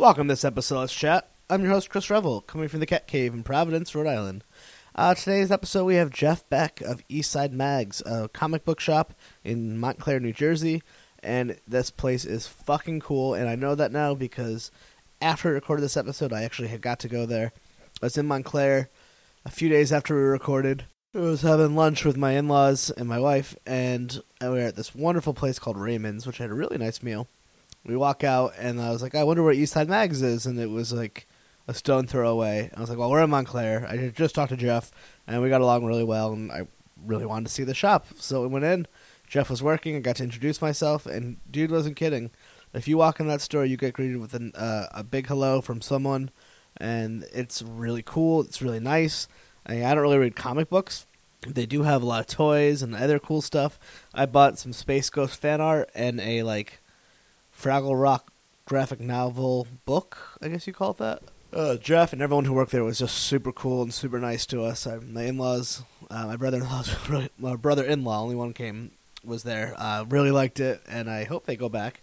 Welcome to this episode of Chat. I'm your host, Chris Revel, coming from the Cat Cave in Providence, Rhode Island. Uh, today's episode, we have Jeff Beck of Eastside Mags, a comic book shop in Montclair, New Jersey. And this place is fucking cool, and I know that now because after I recorded this episode, I actually had got to go there. I was in Montclair a few days after we recorded. I was having lunch with my in-laws and my wife, and we were at this wonderful place called Raymond's, which had a really nice meal. We walk out, and I was like, I wonder where Eastside Mags is, and it was like a stone throw away. I was like, well, we're in Montclair. I just talked to Jeff, and we got along really well, and I really wanted to see the shop. So we went in. Jeff was working. I got to introduce myself, and dude wasn't kidding. If you walk in that store, you get greeted with an, uh, a big hello from someone, and it's really cool. It's really nice. I, mean, I don't really read comic books. They do have a lot of toys and other cool stuff. I bought some Space Ghost fan art and a like Fraggle Rock graphic novel book. I guess you call it that. Uh, Jeff and everyone who worked there was just super cool and super nice to us. I, my in-laws, uh, my brother-in-laws, really, my brother-in-law, only one came, was there. Uh, really liked it, and I hope they go back.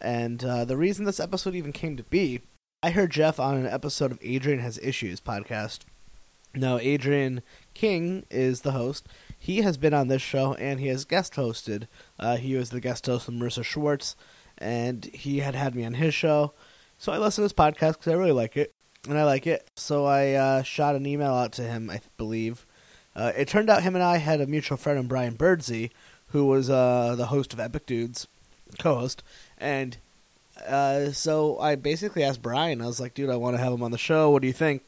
And uh, the reason this episode even came to be, I heard Jeff on an episode of Adrian Has Issues podcast. Now, Adrian King is the host. He has been on this show and he has guest hosted. Uh, he was the guest host of Marissa Schwartz, and he had had me on his show. So I listened to his podcast because I really like it, and I like it. So I uh, shot an email out to him, I believe. Uh, it turned out him and I had a mutual friend in Brian Birdsey, who was uh, the host of Epic Dudes, co-host, and uh, so I basically asked Brian. I was like, "Dude, I want to have him on the show. What do you think?"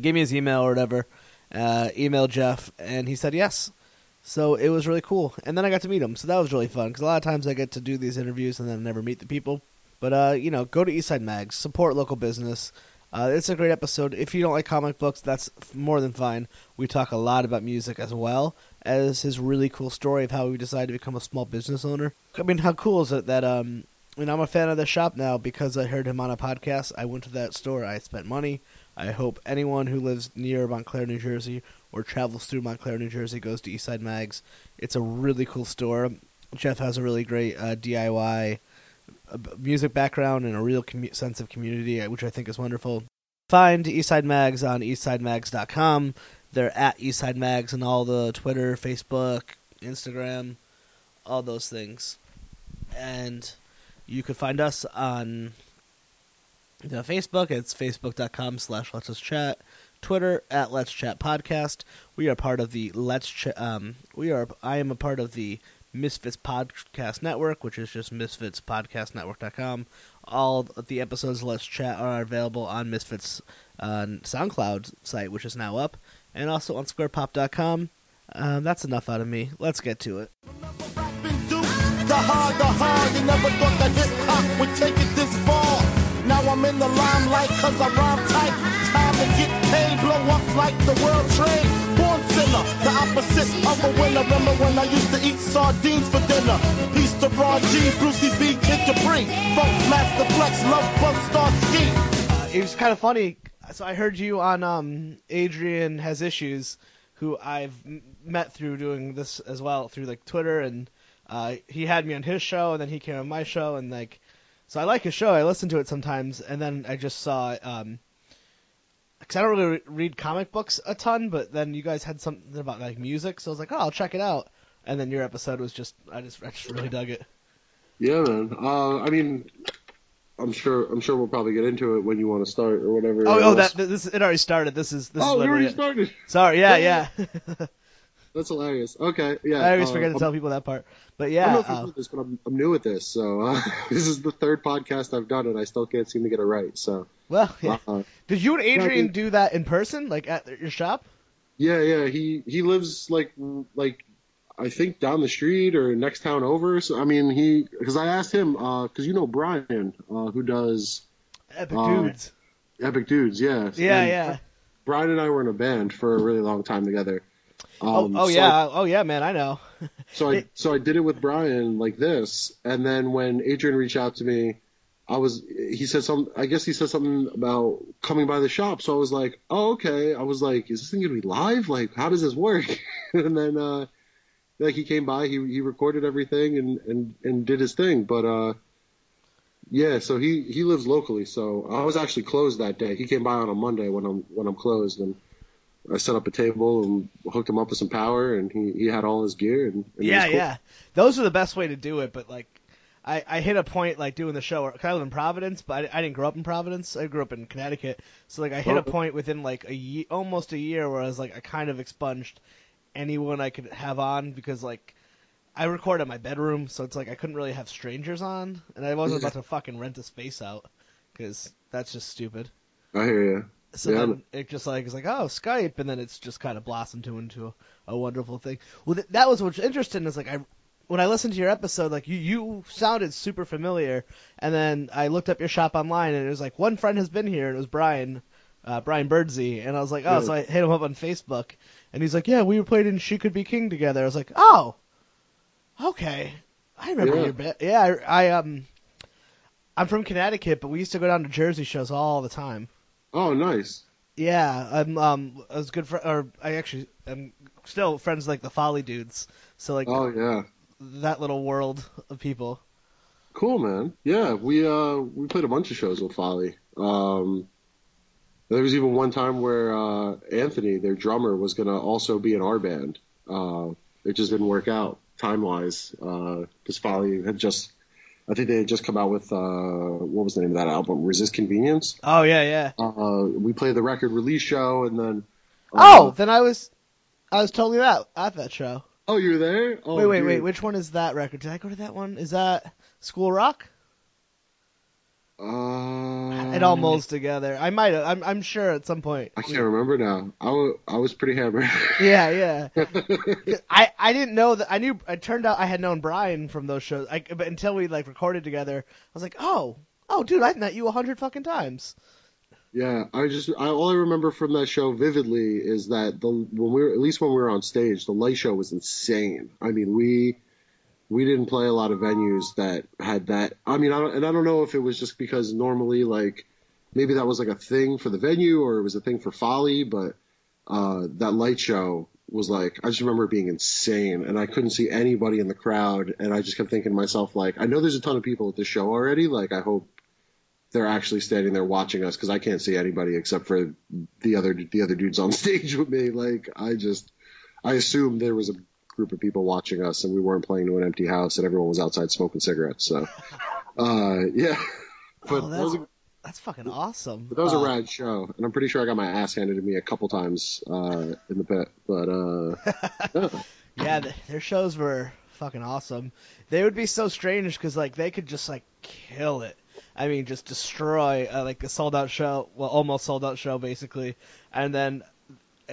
Give me his email or whatever. Uh, email Jeff, and he said yes. So it was really cool, and then I got to meet him. So that was really fun because a lot of times I get to do these interviews and then never meet the people. But uh, you know, go to Eastside Mags, support local business. Uh, it's a great episode. If you don't like comic books, that's more than fine. We talk a lot about music as well as his really cool story of how he decided to become a small business owner. I mean, how cool is it that um, I I'm a fan of the shop now because I heard him on a podcast. I went to that store. I spent money. I hope anyone who lives near Montclair, New Jersey, or travels through Montclair, New Jersey, goes to Eastside Mags. It's a really cool store. Jeff has a really great uh, DIY uh, music background and a real commu- sense of community, uh, which I think is wonderful. Find Eastside Mags on eastsidemags.com. They're at Eastside Mags on all the Twitter, Facebook, Instagram, all those things. And you can find us on the Facebook. It's facebook.com slash let's just chat. Twitter at let's chat podcast. We are part of the let's chat. Um, we are. I am a part of the Misfits Podcast Network, which is just misfitspodcastnetwork.com. All the episodes of Let's Chat are available on Misfits uh, SoundCloud site, which is now up, and also on squarepop.com. Um, that's enough out of me. Let's get to it. The hard, the hard, you never thought that hip hop would take it this far. Now I'm in the limelight cause I rhyme tight. Time to get paid, blow up like the world trade. Born sinner, the opposite of a winner. Remember when I used to eat sardines for dinner? Peace to Ron G, Brucie B, Kid Capri. Funk Master Flex, Love Bug Star Ski. Uh, it was kind of funny. So I heard you on um, Adrian Has Issues, who I've met through doing this as well, through like Twitter and uh, he had me on his show, and then he came on my show, and like, so I like his show. I listen to it sometimes, and then I just saw, um, because I don't really re- read comic books a ton, but then you guys had something about like music, so I was like, oh, I'll check it out. And then your episode was just, I just, I just really dug it. Yeah, man. Uh, I mean, I'm sure, I'm sure we'll probably get into it when you want to start or whatever. Oh, oh, that this it already started. This is this Oh, is already it. started. Sorry, yeah, Yeah. yeah. That's hilarious. Okay, yeah. I always uh, forget to I'm- tell people that part, but I don't yeah. know if you uh, know this, but I'm, I'm new at this, so uh, this is the third podcast I've done, and I still can't seem to get it right. So, well, yeah. uh, Did you and Adrian dude. do that in person, like at your shop? yeah, yeah. He he lives like like I think down the street or next town over. So I mean, he because I asked him because you know Brian uh, who does Epic Uh, dudes. Epic Dudes, yeah. Yeah, And yeah. Brian and I were in a band for a really long time together. Oh, Um, oh so I yeah, oh yeah, man, I know. So I so I did it with Brian like this, and then when Adrian reached out to me, I was he said some I guess he said something about coming by the shop. So I was like, oh okay. I was like, is this thing gonna be live? Like, how does this work? and then uh, like he came by, he he recorded everything and and and did his thing. But uh, Yeah, so he he lives locally. So I was actually closed that day. He came by on a Monday when I'm when I'm closed, and I set up a table and hooked him up with some power, and he he had all his gear. And, and yeah, cool. yeah. Those are the best way to do it. But like, I I hit a point like doing the show. Cause I live in Providence, but I, I didn't grow up in Providence. I grew up in Connecticut. So like, I hit a oh. point within like a ye- almost a year where I was like, I kind of expunged anyone I could have on because like. I record in my bedroom, so it's like I couldn't really have strangers on, and I wasn't about to fucking rent a space out because that's just stupid. I hear you. So Yeah, then it just like it's like oh Skype, and then it's just kind of blossomed to into a, a wonderful thing. Well, th- that was what's interesting is like I when I listened to your episode, like you you sounded super familiar, and then I looked up your shop online, and it was like one friend has been here, and it was Brian. Uh, Brian Birdsey, and I was like, oh, Good. so I hit him up on Facebook, and he's like, yeah, we were played in She Could Be King together. I was like, oh, okay, I remember Yeah. your bit. Yeah, I, I um, I'm from Connecticut, but we used to go down to Jersey shows all the time. Oh, nice. Yeah, I'm um I was good for or I actually am still friends with, like the Folly dudes. So like Oh yeah. that little world of people. Cool, man. Yeah, we uh we played a bunch of shows with Folly. Um, there was even one time where uh, Anthony, their drummer, was gonna also be in our band. Uh, it just didn't work out time wise because Folly had just, I think they had just come out with uh, what was the name of that album? Resist Convenience. Oh yeah, yeah. Uh, we played the record release show and then. uh, oh, then I was I was totally that at that show. Oh, you were there? Oh, wait, wait, dude. wait. Which one is that record? Did I go to that one? Is that School Rock? Uh, It all molds together. I might. I'm I'm sure at some point. I can't remember now. I I was pretty hammered. Yeah, yeah. I I didn't know that. I knew. It turned out I had known Brian from those shows. I, but until we like recorded together, I was like, oh, oh, dude, I've met you a hundred fucking times. Yeah, I just I, all I remember from that show vividly is that the when we were at least when we were on stage, the light show was insane. I mean, we we didn't play a lot of venues that had that. I mean, I don't, and I don't know if it was just because normally like maybe that was like a thing for the venue or it was a thing for Folly, but uh, that light show was like I just remember being insane, and I couldn't see anybody in the crowd, and I just kept thinking to myself like I know there's a ton of people at this show already. Like I hope they're actually standing there watching us because I can't see anybody except for the other the other dudes on stage with me. Like I just I assumed there was a group of people watching us and we weren't playing to an empty house and everyone was outside smoking cigarettes. So uh yeah. But oh, that was that's, a, that's fucking awesome. but that was Uh, a rad show and I'm pretty sure I got my ass handed to me a couple times uh in the pit. But uh yeah. Yeah, their shows were fucking awesome. They would be so strange because like they could just like kill it. I mean, just destroy uh, like a sold out show, well, almost sold out show basically, and then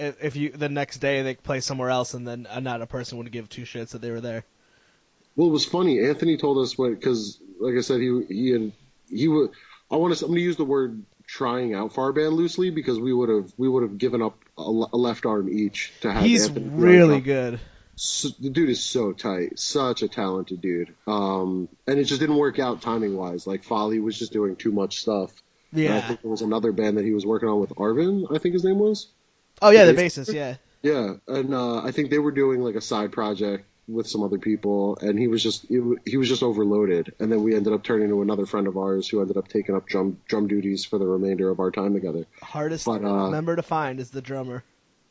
if, you the next day they play somewhere else, and then not a person would give two shits that they were there. Well, it was funny. Anthony told us what because, like I said, he he had he would. I want to. I'm going to use the word trying out for our band loosely because we would have we would have given up a, a left arm each to have. He's Anthony really good. So, the dude is so tight, such a talented dude. Um, and it just didn't work out timing wise. Like Folly was just doing too much stuff. And I Yeah. think there was another band that he was working on with Arvin. I think his name was. Oh yeah, the bassist. Yeah. Yeah, and uh, I think they were doing like a side project with some other people, and he was just he, he was just overloaded. And then we ended up turning to another friend of ours who ended up taking up drum drum duties for the remainder of our time together. Hardest But, uh, member to find is the drummer.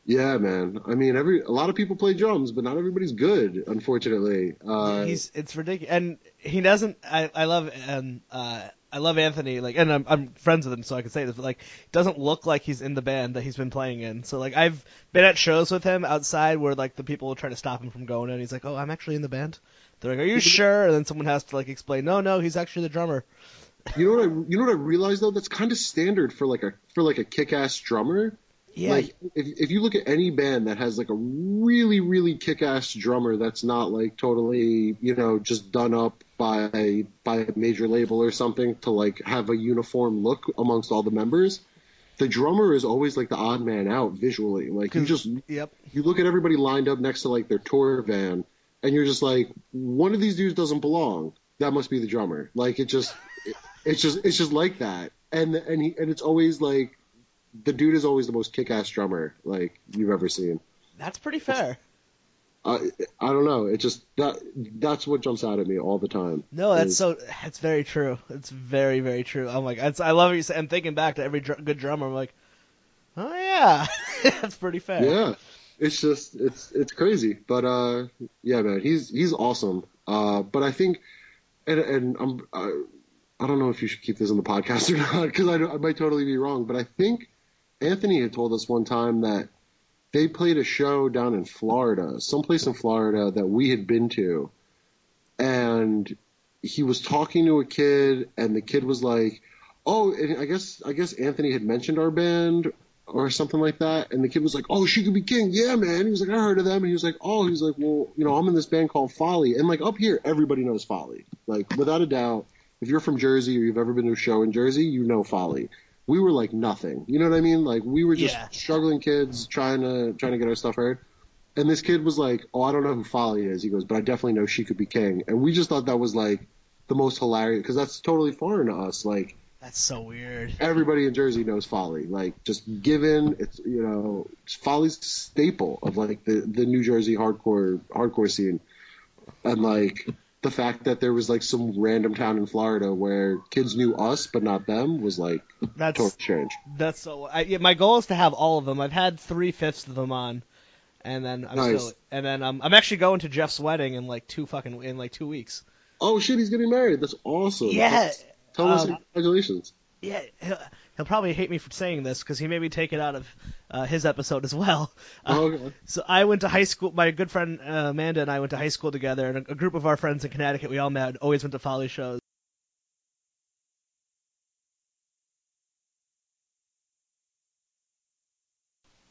Yeah, man. I mean, every a lot of people play drums, but not everybody's good, unfortunately. Uh, He's it's ridiculous, and he doesn't. I I love um uh I love Anthony like, and I'm I'm friends with him, so I can say this, but like, doesn't look like he's in the band that he's been playing in. So like, I've been at shows with him outside where like the people will try to stop him from going, and he's like, oh, I'm actually in the band. They're like, are you sure? And then someone has to like explain, no, no, he's actually the drummer. you know what I you know what I realized though? That's kind of standard for like a for like a kick-ass drummer. Yeah, Like if if you look at any band that has like a really really kick-ass drummer that's not like totally you know just done up by by a major label or something to like have a uniform look amongst all the members, the drummer is always like the odd man out visually. Like you just yep. you look at everybody lined up next to like their tour van, and you're just like, one of these dudes doesn't belong. That must be the drummer. Like it just, it, it's just, it's just like that. And and he and it's always like, the dude is always the most kick-ass drummer like you've ever seen. That's pretty fair. I I don't know. It just that that's what jumps out at me all the time. No, that's is- so. It's very true. It's very, very true. I'm like, I love what you. I'm thinking back to every dr- good drummer. I'm like, oh yeah, that's pretty fair. Yeah, it's just it's it's crazy, but uh, yeah, man, he's he's awesome. Uh, but I think, and and I'm I, I don't know if you should keep this in the podcast or not because I, I might totally be wrong, but I think Anthony had told us one time that they played a show down in Florida, someplace in Florida that we had been to, and he was talking to a kid, and the kid was like, "Oh, I guess I guess Anthony had mentioned our band or something like that," and the kid was like, "Oh, she could be king, yeah, man." He was like, "I heard of them," and he was like, "Oh," he was like, "Well, you know, I'm in this band called Folly," and like up here, everybody knows Folly, like without a doubt. If you're from Jersey or you've ever been to a show in Jersey, you know Folly. We were like nothing, you know what I mean? Like we were just Yeah. struggling kids trying to trying to get our stuff heard. And this kid was like, "Oh, I don't know who Folly is." He goes, "But I definitely know she could be king." And we just thought that was like the most hilarious because that's totally foreign to us. Like That's so weird. everybody in Jersey knows Folly. Like just given it's you know Folly's a staple of like the the New Jersey hardcore hardcore scene, and like the fact that there was like some random town in Florida where kids knew us but not them was like That's totally strange. that's so. I, yeah, my goal is to have all of them. I've had three fifths of them on, and then I'm Nice. still. And then um, I'm actually going to Jeff's wedding in like two fucking in like two weeks. Oh shit, he's getting married. That's awesome. Yeah. Tell us Um, congratulations. Yeah, he'll, probably hate me for saying this because he made me take it out of uh, his episode as well. Uh, Oh, okay. So I went to high school. My good friend uh, Amanda and I went to high school together, and a, a group of our friends in Connecticut. We all met. Always went to Folly shows.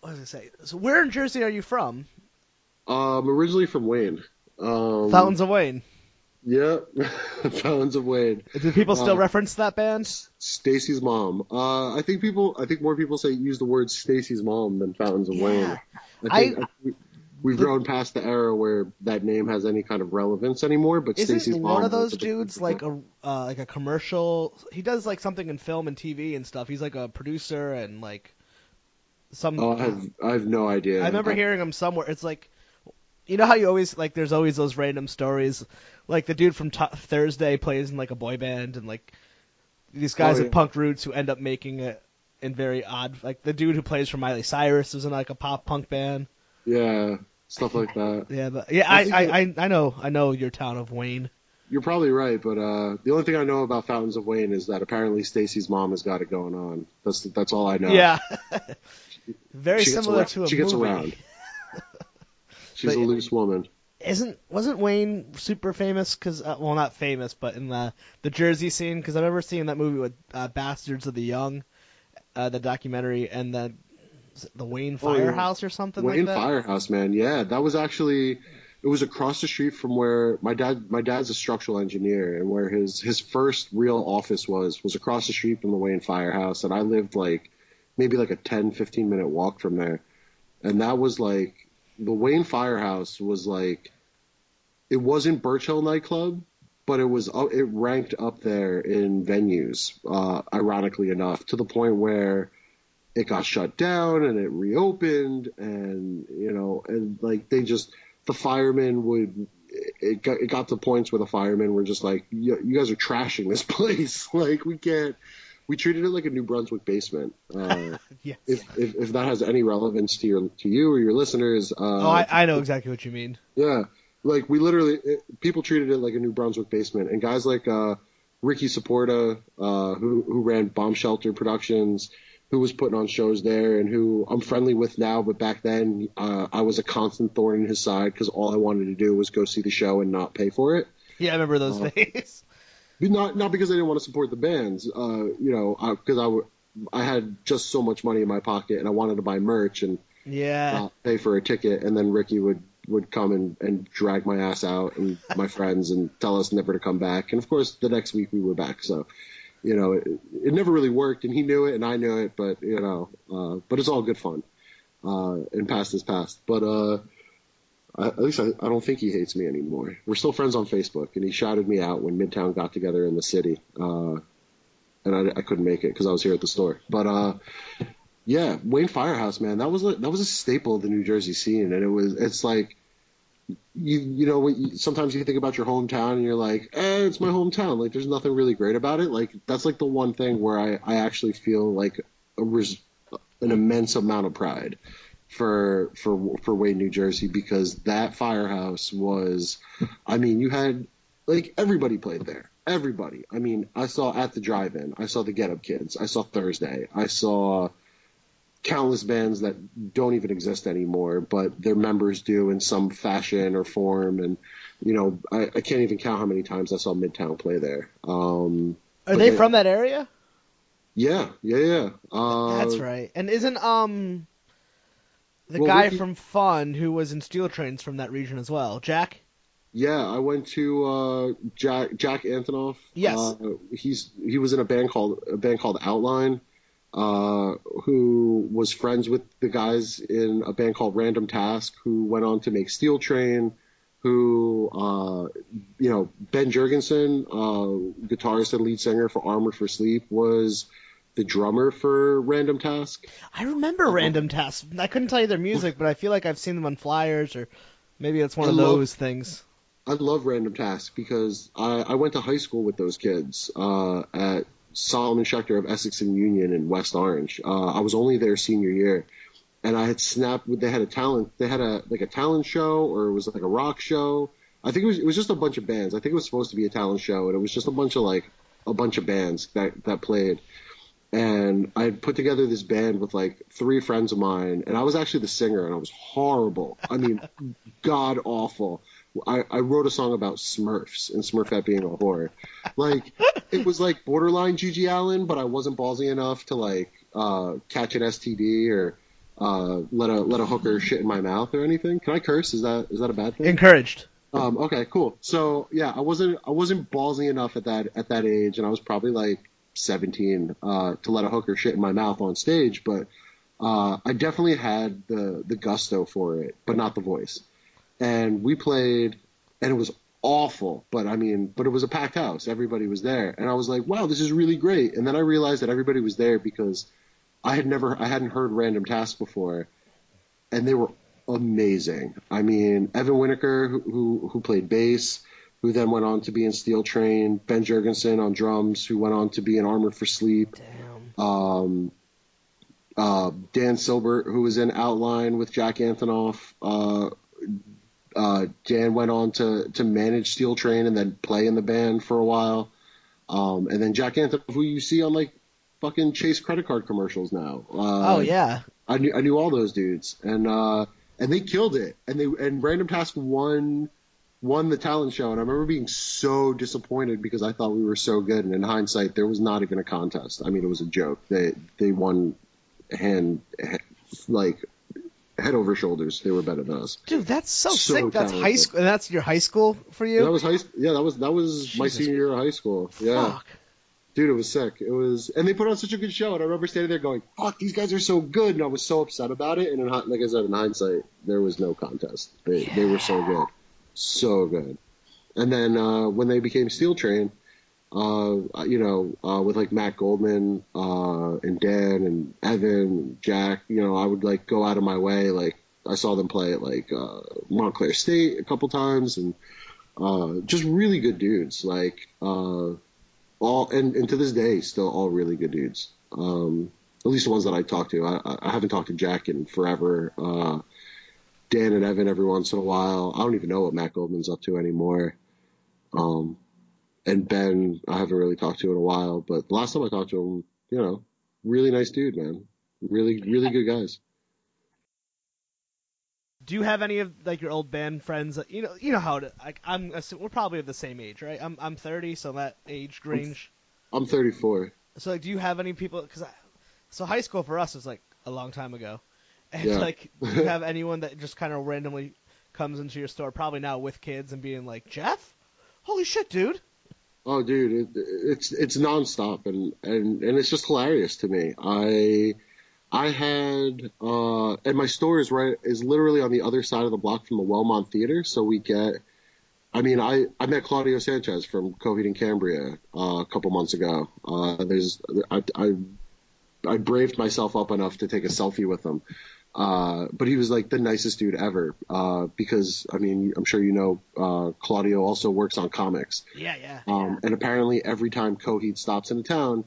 What was I say? So where in Jersey are you from? Um, originally from Wayne. Um, Fountains of Wayne. Yeah, Fountains of Wayne. Do people still uh, reference that band? Stacy's mom. Uh, I think people. I think more people say use the word Stacy's mom than Fountains of Yeah. Wayne. I think I- I, think we've the- grown past the era where that name has any kind of relevance anymore. But Stacy's mom. one of those dudes like a uh, like a commercial? He does like something in film and TV and stuff. He's like a producer and like some. Oh, I have. I have no idea. I remember hearing him somewhere. It's like, you know how you always like. There's always those random stories, like the dude from T- Thursday plays in like a boy band, and like these guys Oh, yeah. punk roots who end up making it in very odd. Like the dude who plays for Miley Cyrus is in like a pop punk band. Yeah, stuff like that. Yeah, but yeah, I I I, I, I know I know your town of Wayne. You're probably right, but uh, the only thing I know about Fountains of Wayne is that apparently Stacy's mom has got it going on. That's that's all I know. Yeah, very She similar around- to a she gets around. She's But- a loose woman. Isn't wasn't Wayne super famous? Cause uh, well, not famous, but in the the Jersey scene. Because I remember seeing that movie with uh, Bastards of the Young, uh, the documentary, and the the Wayne Oh. Firehouse or something Wayne like that. Wayne Firehouse, man. Yeah, that was actually it was across the street from where my dad my dad's a structural engineer and where his his first real office was was across the street from the Wayne Firehouse and I lived like maybe like a 10 15 minute walk from there. And that was like the Wayne Firehouse was like it wasn't Birch Hill nightclub, but it was uh, it ranked up there in venues, uh, ironically enough, to the point where it got shut down and it reopened and you know and like they just the firemen would it got, it got to points where the firemen were just like you, you guys are trashing this place. Like we can't we treated it like a New Brunswick basement uh, Yes. if, if if that has any relevance to your to you or your listeners uh, oh, I, I know exactly what you mean. yeah, like we literally it, people treated it like a New Brunswick basement, and guys like uh, Ricky Saporta, uh, who who ran Bomb Shelter Productions, who was putting on shows there, and who I'm friendly with now, but back then uh, I was a constant thorn in his side because all I wanted to do was go see the show and not pay for it. Yeah, I remember those Uh, days. But Not not because I didn't want to support the bands, uh, you know, because I, w- I had just so much money in my pocket and I wanted to buy merch and Yeah. uh, pay for a ticket, and then Ricky would would come and, and drag my ass out and my friends and tell us never to come back. And of course, the next week we were back. So, you know, it, it never really worked, and he knew it, and I knew it. But you know, uh, but it's all good fun. Uh, and past is past. But uh, I, at least I, I don't think he hates me anymore. We're still friends on Facebook, and he shouted me out when Midtown got together in the city. Uh, and I, I couldn't make it because I was here at the store. But uh, yeah, Wayne Firehouse, man, that was a, that was a staple of the New Jersey scene, and it was it's like you you know sometimes you think about your hometown and you're like, eh, it's my hometown. Like there's nothing really great about it. Like that's like the one thing where I I actually feel like a res- an immense amount of pride for for for Wayne, New Jersey, because that firehouse was, I mean, you had like everybody played there. Everybody. I mean, I saw at the drive-in. I saw the Get Up Kids. I saw Thursday. I saw countless bands that don't even exist anymore, but their members do in some fashion or form. And you know, I, I can't even count how many times I saw Midtown play there. Um, Are but they from that area? Yeah, yeah, yeah. Uh, That's right. And isn't um the Well, guy Ricky- from Fun who was in Steel Trains from that region as well? Jack? Yeah, I went to uh, Jack Jack Antonoff. Yes. uh, he's he was in a band called a band called Outline, uh, who was friends with the guys in a band called Random Task, who went on to make Steel Train. Who, uh, you know, Ben Jurgensen, uh, guitarist and lead singer for Armor for Sleep, was the drummer for Random Task. I remember Uh-huh. Random Task. I couldn't tell you their music, but I feel like I've seen them on flyers or maybe it's one I of love- those things. I love Random Task because I, I went to high school with those kids uh, at Solomon Schechter of Essex and Union in West Orange. Uh, I was only there senior year, and I had snapped. They had a talent. They had a like a talent show, or it was like a rock show. I think it was it was just a bunch of bands. I think it was supposed to be a talent show, and it was just a bunch of like a bunch of bands that that played. And I had put together this band with like three friends of mine, and I was actually the singer, and I was horrible. I mean, god awful. I, I wrote a song about Smurfs and Smurfette being a whore. Like it was like borderline GG Allin, but I wasn't ballsy enough to like uh, catch an STD or uh, let a let a hooker shit in my mouth or anything. Can I curse? Is that is that a bad thing? Encouraged. Um, okay, cool. So yeah, I wasn't I wasn't ballsy enough at that at that age, and I was probably like 17 uh, to let a hooker shit in my mouth on stage, but uh, I definitely had the the gusto for it, but not the voice. And we played, and it was awful, but I mean, but it was a packed house. Everybody was there, and I was like, wow, this is really great. And then I realized that everybody was there because I had never I hadn't heard Random Task before, and they were amazing. I mean, Evan Winiker, who, who who played bass, who then went on to be in Steel Train, Ben Jurgensen on drums, who went on to be in Armor for Sleep, Damn. um, uh, Dan Silbert, who was in Outline with Jack Antonoff. Uh, uh, Dan went on to to manage Steel Train and then play in the band for a while. Um, and then Jack Antonoff, who you see on like fucking Chase credit card commercials now. Uh, oh yeah. I knew I knew all those dudes, and uh, and they killed it. And they and Random Task won won the talent show, and I remember being so disappointed because I thought we were so good. And in hindsight, there was not even a contest. I mean, it was a joke. They they won hand like head over shoulders. They were better than us. Dude, that's so, So sick. That's high talented. school. That's your high school for you. That was high. Yeah, that was that was my senior year of high school. Yeah. Fuck. Dude, it was sick. It was, and they put on such a good show. And I remember standing there going, "Fuck, these guys are so good," and I was so upset about it. And in, like I said, in hindsight, there was no contest. They they were so good, so good. And then uh, when they became Steel Train, uh, you know, uh, with like Matt Goldman uh, and Dan and Evan and Jack, you know, I would like go out of my way. Like I saw them play at like uh, Montclair State a couple times, and uh, just really good dudes. Like. Uh, all and, and to this day still all really good dudes um at least the ones that i talked to i, I haven't talked to jack in forever uh dan and evan every once in a while i don't even know what matt goldman's up to anymore um and ben i haven't really talked to in a while but the last time i talked to him you know really nice dude man really really good guys Do you have any of like your old band friends? that- You know, you know how to. Like, I'm. We're probably of the same age, right? I'm. I'm 30, so that age range. i'm 34 So, like, do you have any people? Because, so high school for us was like a long time ago, and Yeah. like, do you have anyone that just kind of randomly comes into your store, probably now with kids, and being like, Jeff, holy shit, dude. Oh, dude, it, it's it's nonstop, and, and and it's just hilarious to me. I I had uh, and my store is right is literally on the other side of the block from the Wellmont Theater, so we get. I mean, I, I met Claudio Sanchez from Coheed and Cambria uh, a couple months ago. Uh, there's I, I I braved myself up enough to take a selfie with him. Uh, but he was like the nicest dude ever. Uh, because I mean, I'm sure you know, uh, Claudio also works on comics. Yeah, yeah. Um, and apparently every time Coheed stops in a town,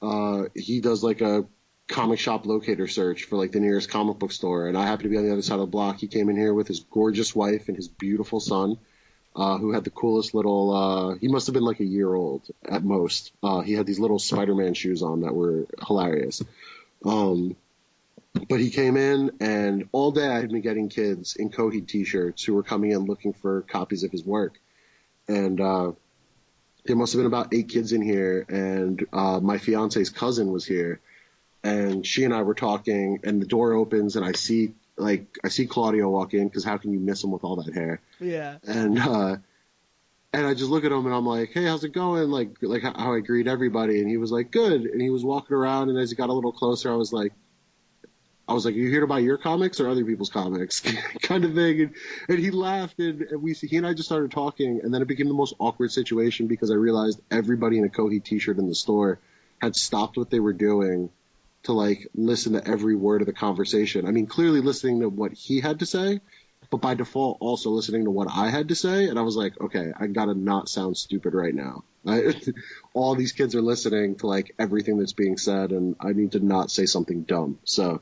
uh, he does like a comic shop locator search for like the nearest comic book store. And I happened to be on the other side of the block. He came in here with his gorgeous wife and his beautiful son, uh, who had the coolest little, uh, he must have been like a year old at most. Uh, he had these little Spider-Man shoes on that were hilarious. Um, but he came in and all day I had been getting kids in Coheed t-shirts who were coming in looking for copies of his work. And, uh, there must have been about eight kids in here and, uh, my fiance's cousin was here and she and I were talking and the door opens and I see, like, I see Claudio walk in because how can you miss him with all that hair? Yeah. And, uh, and I just look at him and I'm like, hey, how's it going? Like, like how I greet everybody. And he was like, good. And he was walking around and as he got a little closer, I was like, I was like, "Are you here to buy your comics or other people's comics?" kind of thing. And, and he laughed, and, and we he and I just started talking, and then it became the most awkward situation because I realized everybody in a Coheed T-shirt in the store had stopped what they were doing to like listen to every word of the conversation. I mean, clearly listening to what he had to say, but by default also listening to what I had to say. And I was like, okay, I gotta not sound stupid right now. All these kids are listening to like everything that's being said, and I need to not say something dumb. So.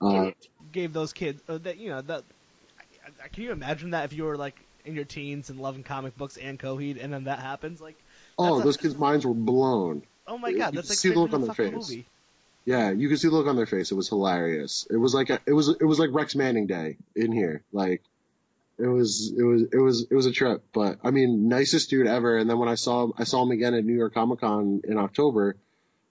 Uh, Gave those kids uh, that you know that. I- I- Can you imagine that if you were like in your teens and loving comic books and Coheed, and then that happens? Like, oh, a- those kids' minds were blown. oh my god, you that's like see the look on their face. movie. Yeah, you could see the look on their face. It was hilarious. It was like a, it was it was like Rex Manning Day in here. Like it was it was it was it was a trip. But I mean, nicest dude ever. And then when I saw him, I saw him again at New York Comic Con in October.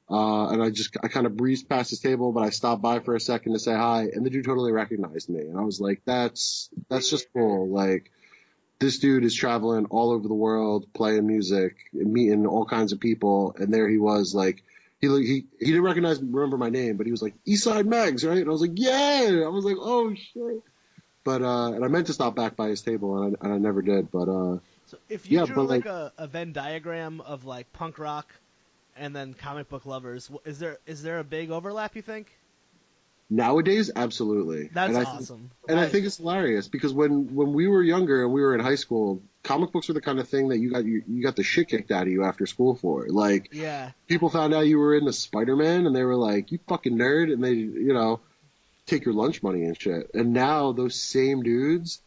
Uh, and I just I kind of breezed past his table, but I stopped by for a second to say hi, and the dude totally recognized me, and I was like, that's that's just cool. Like this dude is traveling all over the world, playing music, meeting all kinds of people, and there he was, like he he he didn't recognize remember my name, but he was like Eastside Mags, right? And I was like, yeah. I was like, oh shit. But uh, and I meant to stop back by his table, and I, and I never did. But uh, So if you Yeah, drew like, like- a, a Venn diagram of like punk rock and then comic book lovers, is there is there a big overlap? You think? nowadays, absolutely. That's and I awesome. And I think it's hilarious because when when we were younger and we were in high school, comic books were the kind of thing that you got you, you got the shit kicked out of you after school for. Like yeah, people found out you were into Spider Man and they were like, "You fucking nerd," and they you know take your lunch money and shit. And now those same dudes,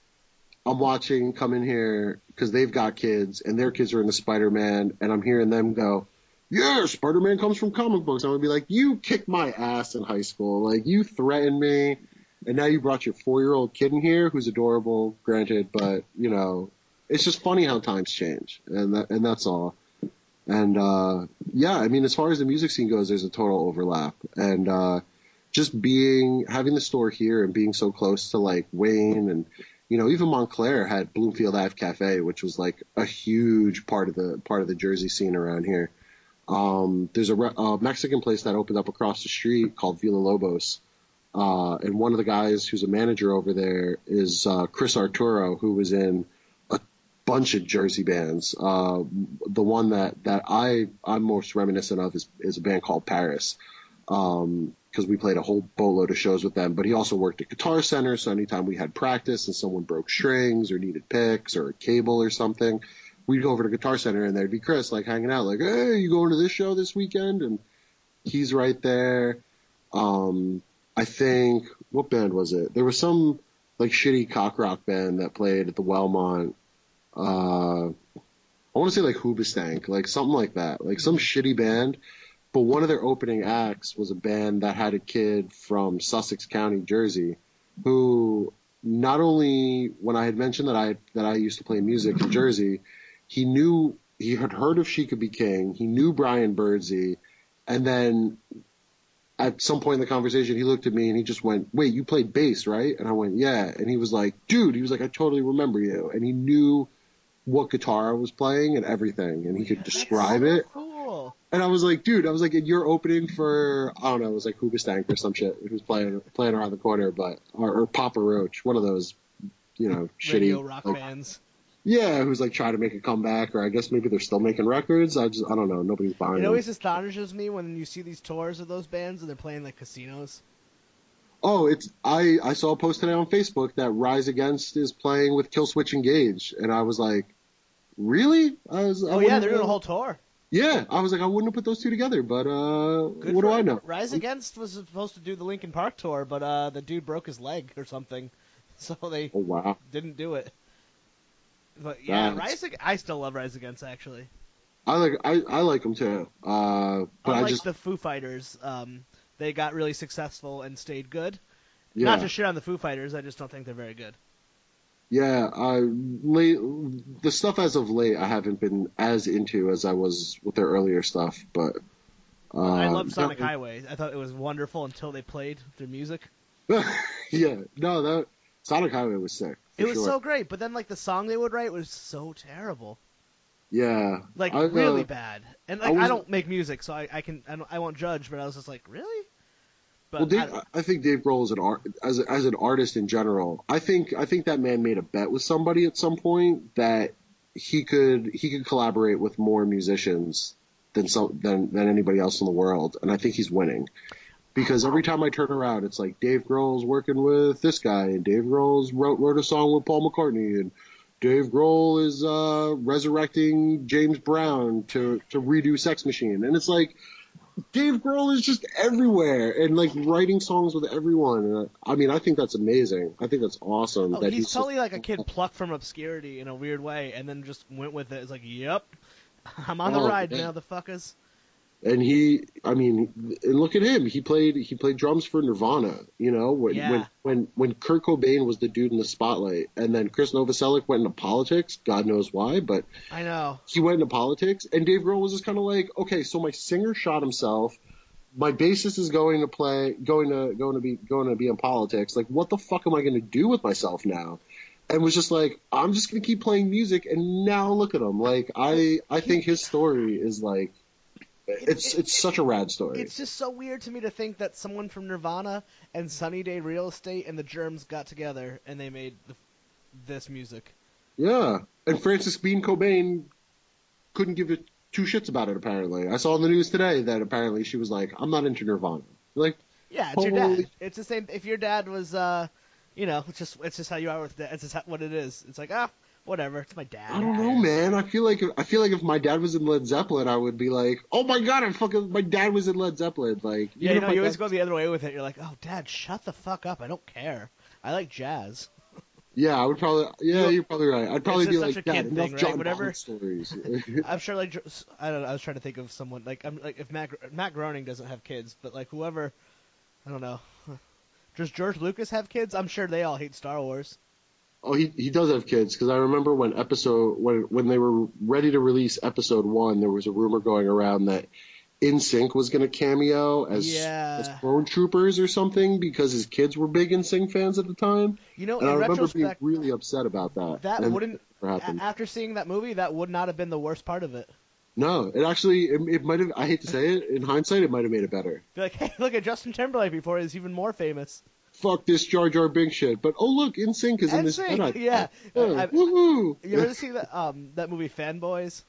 I'm watching come in here because they've got kids and their kids are into Spider Man, and I'm hearing them go. Yeah, Spider Man comes from comic books. I would be like, you kicked my ass in high school. Like, you threatened me, and now you brought your four year old kid in here who's adorable, granted, but, you know, it's just funny how times change, and that, and that's all. And uh, yeah, I mean, as far as the music scene goes, there's a total overlap, and uh, just being having the store here and being so close to like Wayne and you know even Montclair had Bloomfield Ave Cafe, which was like a huge part of the part of the Jersey scene around here. Um, there's a, re- a Mexican place that opened up across the street called Villalobos. Uh, and one of the guys who's a manager over there is uh, Chris Arturo, who was in a bunch of Jersey bands. Uh, the one that, that I I'm most reminiscent of is, is a band called Paris, because we played a whole boatload of shows with them. But he also worked at Guitar Center, so anytime we had practice and someone broke strings or needed picks or a cable or something, we'd go over to Guitar Center and there'd be Chris like hanging out, like, "Hey, you going to this show this weekend?" And he's right there. Um, I think what band was it? There was some like shitty cock rock band that played at the Wellmont. Uh, I want to say like Hoobastank, like something like that, like some shitty band. But one of their opening acts was a band that had a kid from Sussex County, Jersey, who not only when I had mentioned that I that I used to play music in Jersey, he knew he had heard of She Could Be King, he knew Brian Birdsey, and then at some point in the conversation he looked at me and he just went, "Wait, you played bass, right?" And I went, "Yeah." And he was like, "Dude," he was like, "I totally remember you," and he knew what guitar I was playing and everything, and he could describe it. Cool. And I was like, dude, I was like, you're opening for I don't know, it was like Hoobastank or some shit who's playing playing around the corner, but or, or Papa Roach, one of those, you know, Radio shitty rock like, bands. Yeah, who's like trying to make a comeback, or I guess maybe they're still making records. I just I don't know, nobody's buying It them. always astonishes me when you see these tours of those bands and they're playing like casinos. Oh, it's I I saw a post today on Facebook that Rise Against is playing with Killswitch Engage, and I was like, really? I was. I Oh yeah, they're doing a whole tour. Yeah, I was like, I wouldn't have put those two together, but uh, Good what do I know? Rise Against was supposed to do the Linkin Park tour, but uh, the dude broke his leg or something, so they Oh wow. didn't do it. But yeah, That's- Rise. Ag- I still love Rise Against actually. I like I I like them too. Uh, but Unlike I just the Foo Fighters, um, they got really successful and stayed good. yeah Not to shit on the Foo Fighters, I just don't think they're very good. yeah. Uh, late the stuff as of late I haven't been as into as I was with their earlier stuff, but uh, I love Sonic no- Highway. I thought it was wonderful until they played their music. yeah, no, that Sonic Highway was sick. It was sure. so great, but then like the song they would write was so terrible, yeah, like I've, uh, really bad. And like I I, don't make music, so I, I can I, don't, I won't judge. But I was just like, really? But Well, Dave, I- I, think Dave Grohl is an art as a, as an artist in general. I think I think that man made a bet with somebody at some point that he could he could collaborate with more musicians than some than than anybody else in the world, and I think he's winning. Because every time I turn around, it's like Dave Grohl's working with this guy, and Dave Grohl's wrote wrote a song with Paul McCartney, and Dave Grohl is uh, resurrecting James Brown to to redo Sex Machine, and it's like Dave Grohl is just everywhere and like writing songs with everyone. And, uh, I mean, I think that's amazing. I think that's awesome. oh, that he's, just- totally like a kid plucked from obscurity in a weird way, and then just went with it. It's like, yep, I'm on the Oh, ride yeah. now, the fuckers. And he, I mean, and look at him. He played he played drums for Nirvana. You know, when Yeah. when when when Kurt Cobain was the dude in the spotlight, and then Chris Novoselic went into politics. God knows why, but I know. he went into politics, and Dave Grohl was just kind of like, okay, so my singer shot himself. My bassist is going to play, going to going to be going to be in politics. Like, what the fuck am I going to do with myself now? And was just like, I'm just going to keep playing music. And now look at him. Like, I I think his story is like, it's it's such a rad story. It's just so weird to me to think that someone from Nirvana and Sunny Day Real Estate and the Germs got together and they made the, this music. Yeah, and Francis Bean Cobain couldn't give it two shits about it. Apparently, I saw in the news today that apparently she was like, I'm not into Nirvana. Like. Yeah, it's your dad. It's the same. If your dad was, uh, you know, it's just it's just how you are with dad. It's just how, what it is. It's like ah, whatever. It's my dad. I don't know, man. I feel like I feel like if my dad was in Led Zeppelin, I would be like, "Oh my god, I fucking my dad was in Led Zeppelin." Like, Yeah, you know, you always dad- go the other way with it. You're like, oh, dad, shut the fuck up. I don't care. I like jazz. Yeah, I would probably. Yeah, You- you're probably right. I'd probably be like, "Dad, kid enough right? John Whatever." Bond stories." I'm sure, like, I don't know. I was trying to think of someone like I'm like if Matt Matt Groening doesn't have kids, but like whoever, I don't know. Does George Lucas have kids? I'm sure they all hate Star Wars. Oh, he he does have kids because I remember when episode when when they were ready to release episode one, there was a rumor going around that NSYNC was going to cameo as Yeah. as clone troopers or something because his kids were big NSYNC fans at the time, You know, and I remember being really upset about that. that and wouldn't. it never a- happened. after seeing that movie, that would not have been the worst part of it. No, it actually it, it might have. I hate to say it. In hindsight, it might have made it better. Be like, hey, look at Justin Timberlake before he's even more famous. Fuck this Jar Jar Binks shit. But oh look, NSYNC is in this. NSYNC, yeah. Oh, I've- woohoo! You ever see that um that movie Fanboys?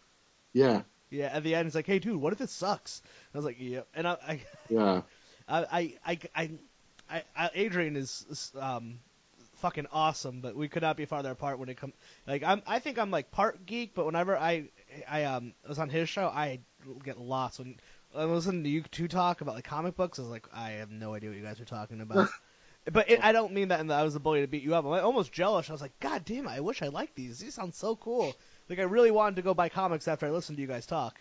Yeah, Yeah, at the end it's like, hey dude, what if it sucks? I was like, yep. And I I yeah. I I I, I, I, I Adrian is, um fucking awesome, but we could not be farther apart when it comes. Like I'm I think I'm like part geek, but whenever I I um was on his show, I get lost when. I was listening to you two talk about like comic books. I was like, I have no idea what you guys are talking about. But it, I don't mean that in the I was a bully to beat you up. I'm almost jealous. I was like, God damn it, I wish I liked these. These sound so cool. Like I really wanted to go buy comics after I listened to you guys talk.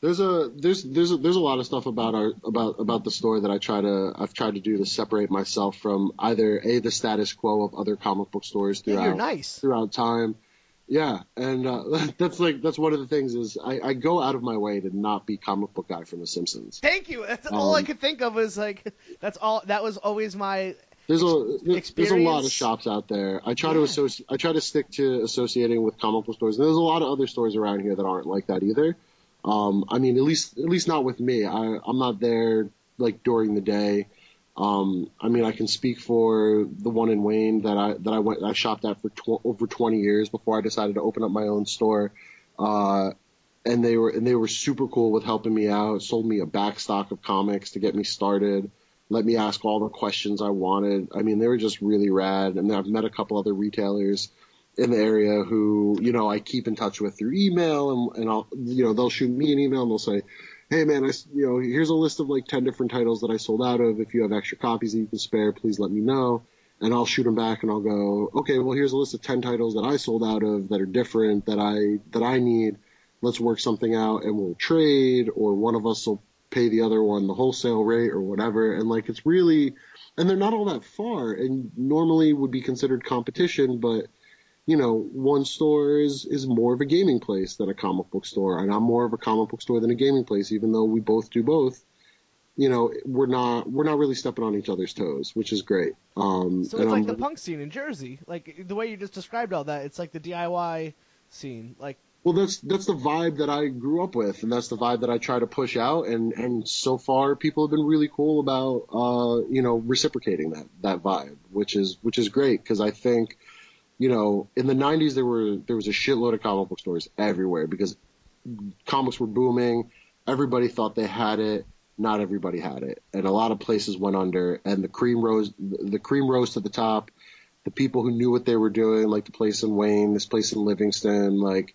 There's a there's there's a, there's a lot of stuff about our about about the store that I try to I've tried to do to separate myself from either a the status quo of other comic book stores Yeah, throughout you're nice. throughout time. Yeah, and uh, that's like that's one of the things is I, I go out of my way to not be comic book guy from The Simpsons. Thank you. That's all I Um, could think of was like that's all. That was always my There's a there's, there's a lot of shops out there. I try to associate. I try to stick to associating with comic book stores. And there's a lot of other stores around here that aren't like that either. Um, I mean, at least at least not with me. I I'm not there like during the day. Um, I mean, I can speak for the one in Wayne that I that I went I shopped at for tw- over 20 years before I decided to open up my own store. Uh, and they were and they were super cool with helping me out. Sold me a back stock of comics to get me started. Let me ask all the questions I wanted. I mean, they were just really rad. And I've met a couple other retailers in the area who, you know, I keep in touch with through email and, and I'll, you know, they'll shoot me an email and they'll say, Hey man, I, you know, here's a list of like 10 different titles that I sold out of. If you have extra copies that you can spare, please let me know. And I'll shoot them back and I'll go, okay, well here's a list of 10 titles that I sold out of that are different that I, that I need. Let's work something out and we'll trade or one of us will pay the other one the wholesale rate or whatever. And like, it's really, and they're not all that far and normally would be considered competition, but you know, one store is, is more of a gaming place than a comic book store. And I'm more of a comic book store than a gaming place, even though we both do both. You know, we're not, we're not really stepping on each other's toes, which is great. Um, so it's like I'm, the punk scene in Jersey. Like the way you just described all that, it's like the DIY scene. Like well, that's that's the vibe that I grew up with, and that's the vibe that I try to push out. And and so far, people have been really cool about uh, you know reciprocating that that vibe, which is which is great because I think you know in the '90s there were there was a shitload of comic book stores everywhere because comics were booming. Everybody thought they had it. Not everybody had it, and a lot of places went under. And the cream rose the cream rose to the top. The people who knew what they were doing, like the place in Wayne, this place in Livingston, like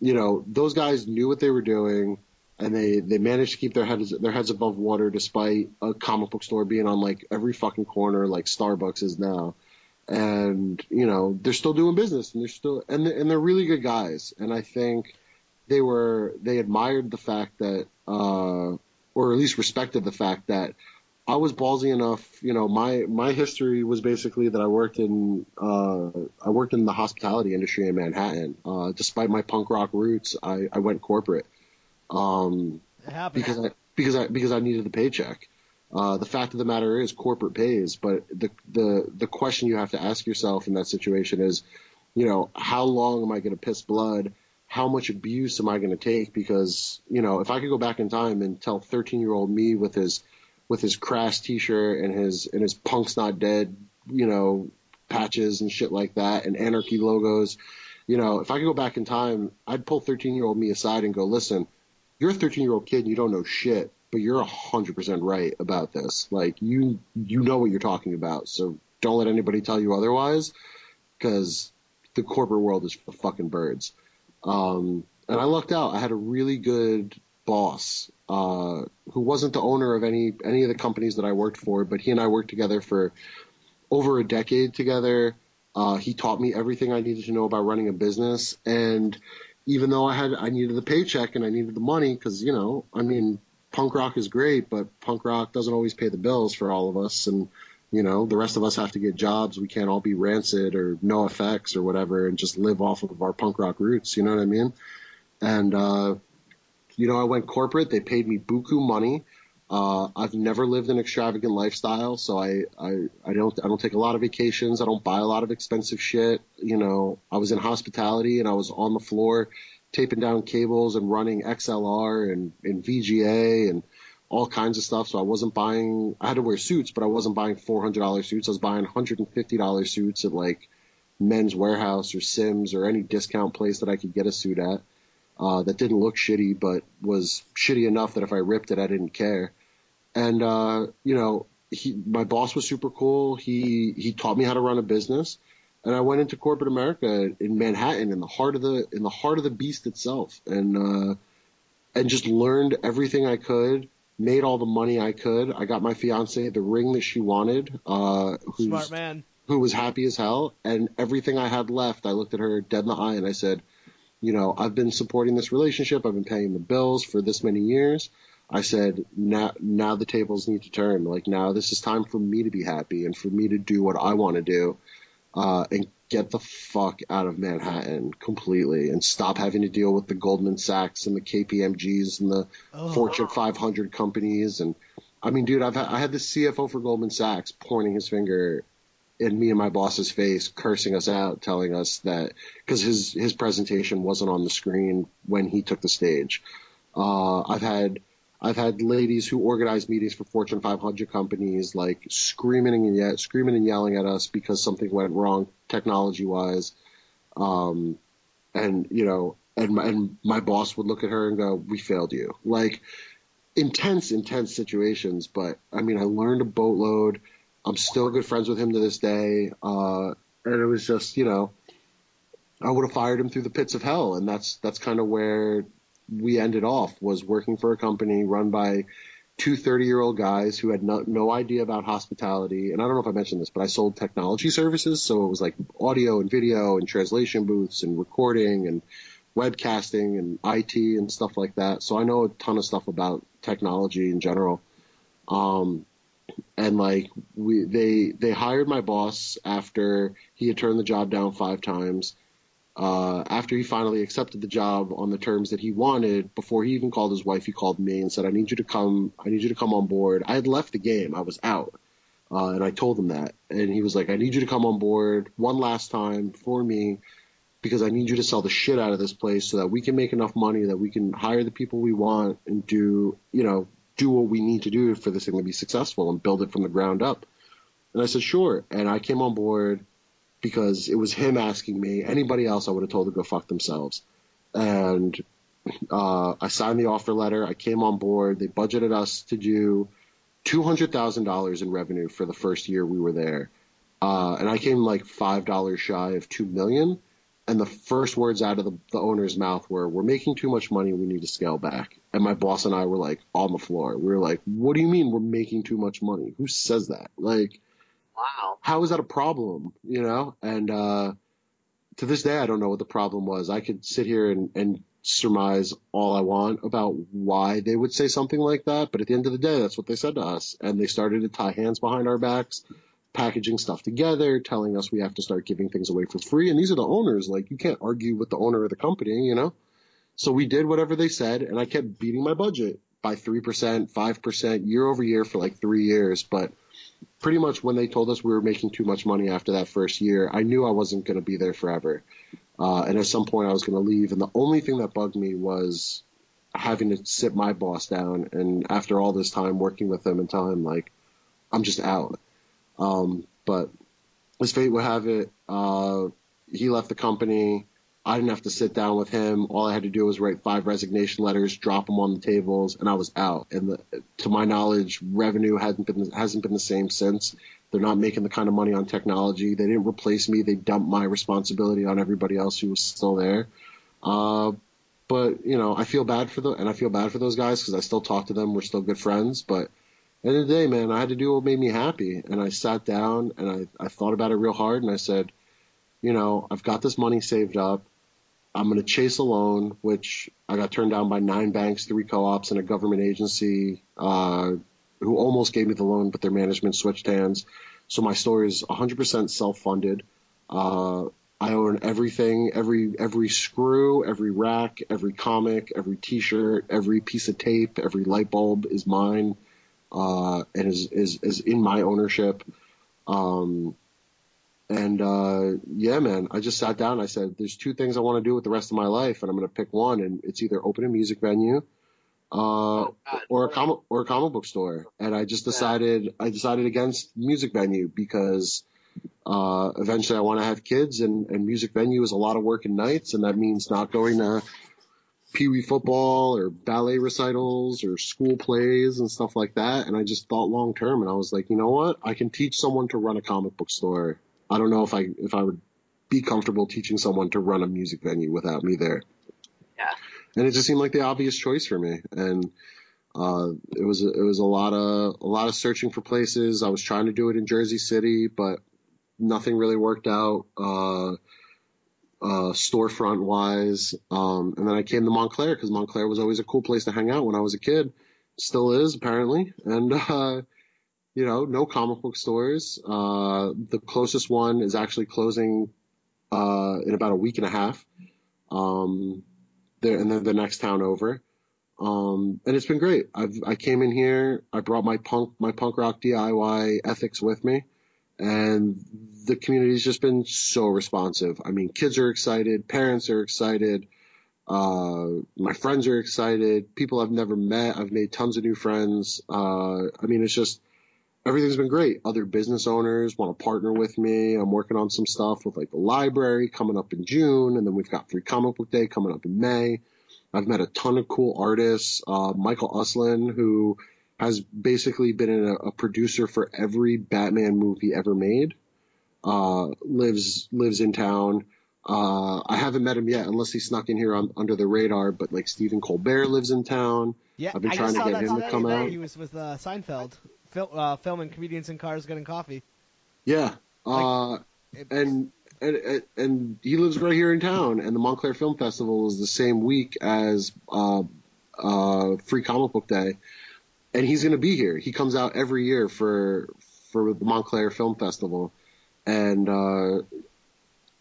you know, those guys knew what they were doing and they, they managed to keep their heads, their heads above water despite a comic book store being on like every fucking corner like Starbucks is now. And, you know, they're still doing business and they're still, and they're, and they're really good guys. And I think they were, they admired the fact that, uh, or at least respected the fact that I was ballsy enough, you know, my, my history was basically that I worked in, uh, I worked in the hospitality industry in Manhattan. Uh, despite my punk rock roots, I, I went corporate. Um, because I, because I, because I needed the paycheck. Uh, the fact of the matter is corporate pays, but the, the, the question you have to ask yourself in that situation is, you know, how long am I going to piss blood? How much abuse am I going to take? Because, you know, if I could go back in time and tell 13 year old me with his, with his crass T-shirt and his and his "Punk's Not Dead," you know, patches and shit like that, and anarchy logos. You know, if I could go back in time, I'd pull 13 year old me aside and go, "Listen, you're a 13 year old kid and you don't know shit, but you're hundred percent right about this. Like you you know what you're talking about, so don't let anybody tell you otherwise, because the corporate world is for fucking birds." Um, and I lucked out. I had a really good boss uh, who wasn't the owner of any any of the companies that I worked for, but he and I worked together for over a decade together. Uh, he taught me everything I needed to know about running a business, and even though I had I needed the paycheck and I needed the money because you know I mean punk rock is great, but punk rock doesn't always pay the bills for all of us, and you know the rest of us have to get jobs. We can't all be rancid or NOFX or whatever and just live off of our punk rock roots. You know what I mean? And uh, you know, I went corporate. They paid me buku money. Uh, I've never lived an extravagant lifestyle, so I, I, I don't, I don't take a lot of vacations. I don't buy a lot of expensive shit. You know, I was in hospitality and I was on the floor taping down cables and running XLR and, and VGA and all kinds of stuff. So I wasn't buying, I had to wear suits, but I wasn't buying $400 suits. I was buying $150 suits at like Men's Wearhouse or Syms or any discount place that I could get a suit at uh, that didn't look shitty, but was shitty enough that if I ripped it, I didn't care. And uh, you know, he, my boss was super cool. He he taught me how to run a business, and I went into corporate America in Manhattan, in the heart of the in the heart of the beast itself, and uh, and just learned everything I could. Made all the money I could. I got my fiance the ring that she wanted. Uh, Smart man. Who was happy as hell, and everything I had left, I looked at her dead in the eye and I said, you know, I've been supporting this relationship. I've been paying the bills for this many years. I said, now, now the tables need to turn. Like now this is time for me to be happy and for me to do what I want to do, uh, and get the fuck out of Manhattan completely and stop having to deal with the Goldman Sachs and the KPMGs and the oh. Fortune 500 companies. And I mean, dude, I've had, I had the CFO for Goldman Sachs pointing his finger in me and my boss's face, cursing us out, telling us that because his his presentation wasn't on the screen when he took the stage. Uh, I've had I've had ladies who organize meetings for Fortune 500 companies like screaming and ye- screaming and yelling at us because something went wrong technology wise. Um, and you know, and my, and my boss would look at her and go, "We failed you." Like intense, intense situations. But I mean, I learned a boatload. I'm still good friends with him to this day. Uh, and it was just, you know, I would have fired him through the pits of hell. And that's, that's kind of where we ended off was working for a company run by two 30 year old guys who had no, no idea about hospitality. And I don't know if I mentioned this, but I sold technology services. So it was like audio and video and translation booths and recording and webcasting and IT and stuff like that. So I know a ton of stuff about technology in general. Um, and like we, they, they hired my boss after he had turned the job down five times uh, after he finally accepted the job on the terms that he wanted, before he even called his wife, he called me and said, "I need you to come. I need you to come on board." I had left the game. I was out, uh, and I told him that, and he was like, "I need you to come on board one last time for me." Because I need you to sell the shit out of this place so that we can make enough money that we can hire the people we want and do, you know, do what we need to do for this thing to be successful and build it from the ground up. And I said, sure. And I came on board because it was him asking me. Anybody else I would have told to go fuck themselves. And uh, I signed the offer letter. I came on board. They budgeted us to do two hundred thousand dollars in revenue for the first year we were there, uh, and I came like five dollars shy of two million. And the first words out of the, the owner's mouth were, "We're making too much money. We need to scale back." And my boss and I were like on the floor. We were like, "What do you mean we're making too much money? Who says that?" Like, Wow. how is that a problem? You know, and uh, to this day, I don't know what the problem was. I could sit here and, and surmise all I want about why they would say something like that, but at the end of the day, that's what they said to us, and they started to tie hands behind our backs, packaging stuff together, telling us we have to start giving things away for free, and these are the owners. Like you can't argue with the owner of the company, you know. So we did whatever they said, and I kept beating my budget by three percent, five percent year over year for like three years, but pretty much when they told us we were making too much money after that first year, I knew I wasn't going to be there forever. Uh, and at some point I was going to leave. And the only thing that bugged me was having to sit my boss down. And after all this time working with him and tell him like, I'm just out. Um, but as fate would have it, uh, he left the company. I didn't have to sit down with him. All I had to do was write five resignation letters, drop them on the tables, and I was out. And the, to my knowledge, revenue hasn't been hasn't been the same since. They're not making the kind of money on technology. They didn't replace me. They dumped my responsibility on everybody else who was still there. Uh, but you know, I feel bad for them, and I feel bad for those guys because I still talk to them. We're still good friends, but the end of the day, man, I had to do what made me happy. And I sat down and I, I thought about it real hard and I said, you know, I've got this money saved up. I'm going to chase a loan, which I got turned down by nine banks, three co-ops, and a government agency uh, who almost gave me the loan, but their management switched hands. So my store is 100% self-funded. Uh, I own everything, every every screw, every rack, every comic, every T-shirt, every piece of tape, every light bulb is mine, uh, and is is is in my ownership. Um, and uh, yeah, man, I just sat down. And I said, "There's two things I want to do with the rest of my life, and I'm going to pick one. And it's either open a music venue, uh, Oh, or a comic or a comic book store." And I just decided I decided against music venue because uh, eventually I want to have kids, and and music venue is a lot of work and nights, and that means not going to pee wee football or ballet recitals or school plays and stuff like that. And I just thought long term, and I was like, you know what? I can teach someone to run a comic book store. I don't know if I if I would be comfortable teaching someone to run a music venue without me there. Yeah. And it just seemed like the obvious choice for me. And uh, it was it was a lot of a lot of searching for places. I was trying to do it in Jersey City, but nothing really worked out. Uh, uh, storefront wise. Um, and then I came to Montclair because Montclair was always a cool place to hang out when I was a kid. Still is apparently. And, uh, you know, no comic book stores. Uh, the closest one is actually closing, uh, in about a week and a half. Um, there, and then the next town over. Um, and it's been great. I've, I came in here, I brought my punk, my punk rock DIY ethics with me and the community's just been so responsive. I mean, kids are excited, parents are excited, uh, my friends are excited, people I've never met, I've made tons of new friends. Uh, I mean, it's just, everything's been great. Other business owners want to partner with me. I'm working on some stuff with like the library coming up in June, and then we've got Free Comic Book Day coming up in May. I've met a ton of cool artists. Uh, Michael Uslan, who has basically been a, a, producer for every Batman movie ever made, uh, lives lives in town. Uh, I haven't met him yet, unless he snuck in here on, under the radar. But like Stephen Colbert lives in town. Yeah, I've been I trying to get him to come out. He was with uh, Seinfeld, fil- uh, filming comedians in cars getting coffee. Yeah, uh, It- and, and and and he lives right here in town. And the Montclair Film Festival is the same week as uh, uh, Free Comic Book Day, and he's going to be here. He comes out every year for for the Montclair Film Festival, and uh,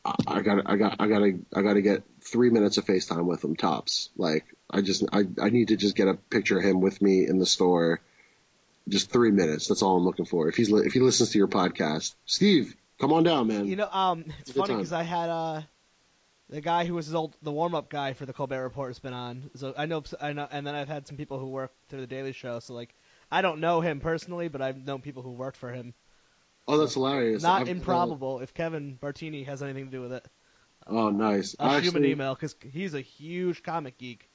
I- I got I got I got to I got to get three minutes of FaceTime with him tops. Like I just I I need to just get a picture of him with me in the store. Just three minutes. That's all I'm looking for. If he's li- if he listens to your podcast, Steve, come on down, man. You know, um, it's funny because I had uh, the guy who was his old the warm up guy for the Colbert Report has been on. So I know I know, and then I've had some people who work through the Daily Show. So like, I don't know him personally, but I've known people who worked for him. oh, that's hilarious. Not I've- improbable if Kevin Bartini has anything to do with it. Oh, nice. I'll shoot him an email because he's a huge comic geek.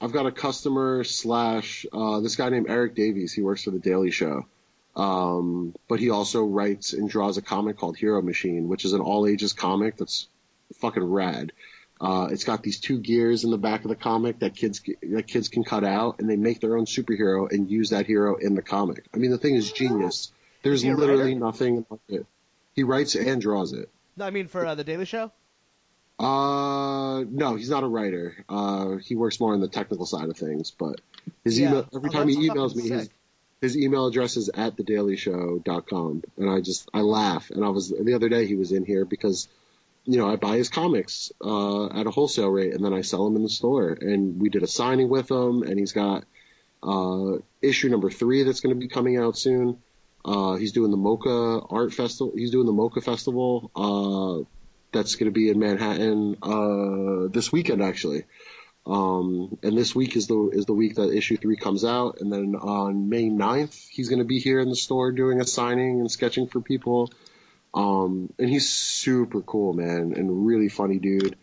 I've got a customer slash uh, this guy named Eric Davies. He works for the Daily Show, um, but he also writes and draws a comic called Hero Machine, which is an all ages comic that's fucking rad. Uh, it's got these two gears in the back of the comic that kids that kids can cut out, and they make their own superhero and use that hero in the comic. I mean, the thing is genius. There's Is literally writer? nothing like it. He writes and draws it. No, I mean for uh, the Daily Show. Uh, no, he's not a writer. Uh, he works more on the technical side of things. But his Yeah. email every Oh, time he emails me, his his email address is at thedailyshow.com, and I just I laugh. And I was the other day he was in here because you know I buy his comics uh, at a wholesale rate, and then I sell them in the store. And we did a signing with him, and he's got uh, issue number three that's going to be coming out soon. Uh, he's doing the MoCCA Art Festival. He's doing the MoCCA Festival. Uh, that's going to be in Manhattan uh, this weekend, actually. Um, and this week is the is the week that issue three comes out, and then on May 9th, he's going to be here in the store doing a signing and sketching for people. Um, and he's super cool, man, and really funny dude.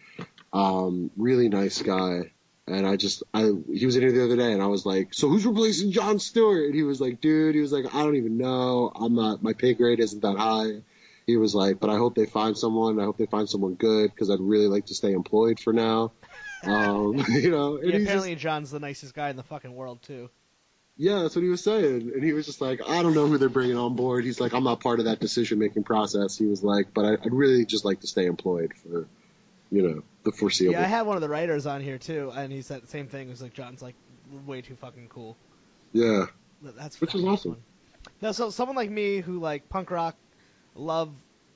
Um, really nice guy. And I just, I, he was in here the other day and I was like, so who's replacing Jon Stewart? And he was like, dude, he was like, I don't even know. I'm not, my pay grade isn't that high. He was like, but I hope they find someone. I hope they find someone good because I'd really like to stay employed for now. Um, you know, and Yeah, he's just- apparently Jon's the nicest guy in the fucking world too. yeah, that's what he was saying. And he was just like, I don't know who they're bringing on board. He's like, I'm not part of that decision making process. He was like, but I, I'd really just like to stay employed for, you know, the foreseeable. Yeah, I had one of the writers on here too, and he said the same thing. It was like Jon's like way too fucking cool. yeah. That's Which is awesome. fun. No, so someone like me who like punk rock, love,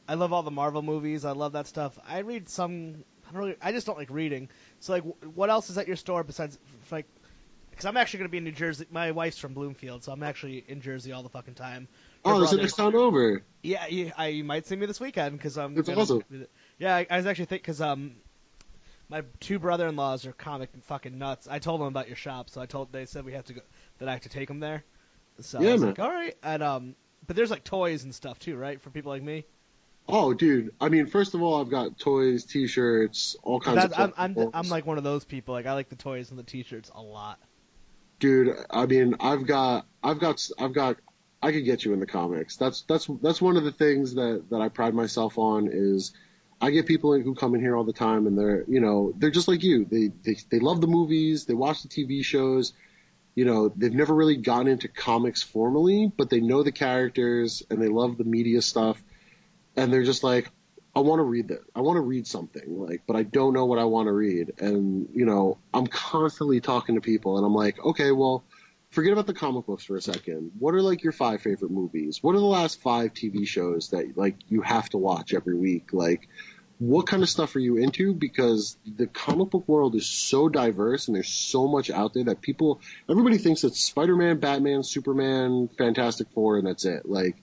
I love all the Marvel movies. I love that stuff. I read some. I don't really. I just don't like reading. So like, what else is at your store besides like? Because I'm actually gonna be in New Jersey. My wife's from Bloomfield, so I'm actually in Jersey all the fucking time. Her Oh, that's the next town over. Yeah, you, I, you might see me this weekend because I'm. That's gonna- awesome. Yeah, I, I was actually think because um, my two brother-in-laws are comic fucking nuts. I told them about your shop, so I told they said we have to go that I have to take them there. So Yeah, I was man. like, all right, and um, but there's like toys and stuff too, right, for people like me. Oh, dude. I mean, first of all, I've got toys, T-shirts, all kinds of. I'm, I'm. I'm like one of those people. Like I like the toys and the T-shirts a lot. dude. I mean, I've got, I've got, I've got. I could get you in the comics. That's that's that's one of the things that that I pride myself on is. I get people who come in here all the time, and they're, you know, they're just like you. They, they they love the movies, they watch the TV shows. You know, they've never really gotten into comics formally, but they know the characters and they love the media stuff. And they're just like, I want to read that. I want to read something, like, but I don't know what I want to read. And you know, I'm constantly talking to people, and I'm like, okay, well, forget about the comic books for a second. What are like your five favorite movies? What are the last five TV shows that like you have to watch every week? Like, what kind of stuff are you into? Because the comic book world is so diverse and there's so much out there that people, everybody thinks it's Spider-Man, Batman, Superman, Fantastic Four, and that's it. Like,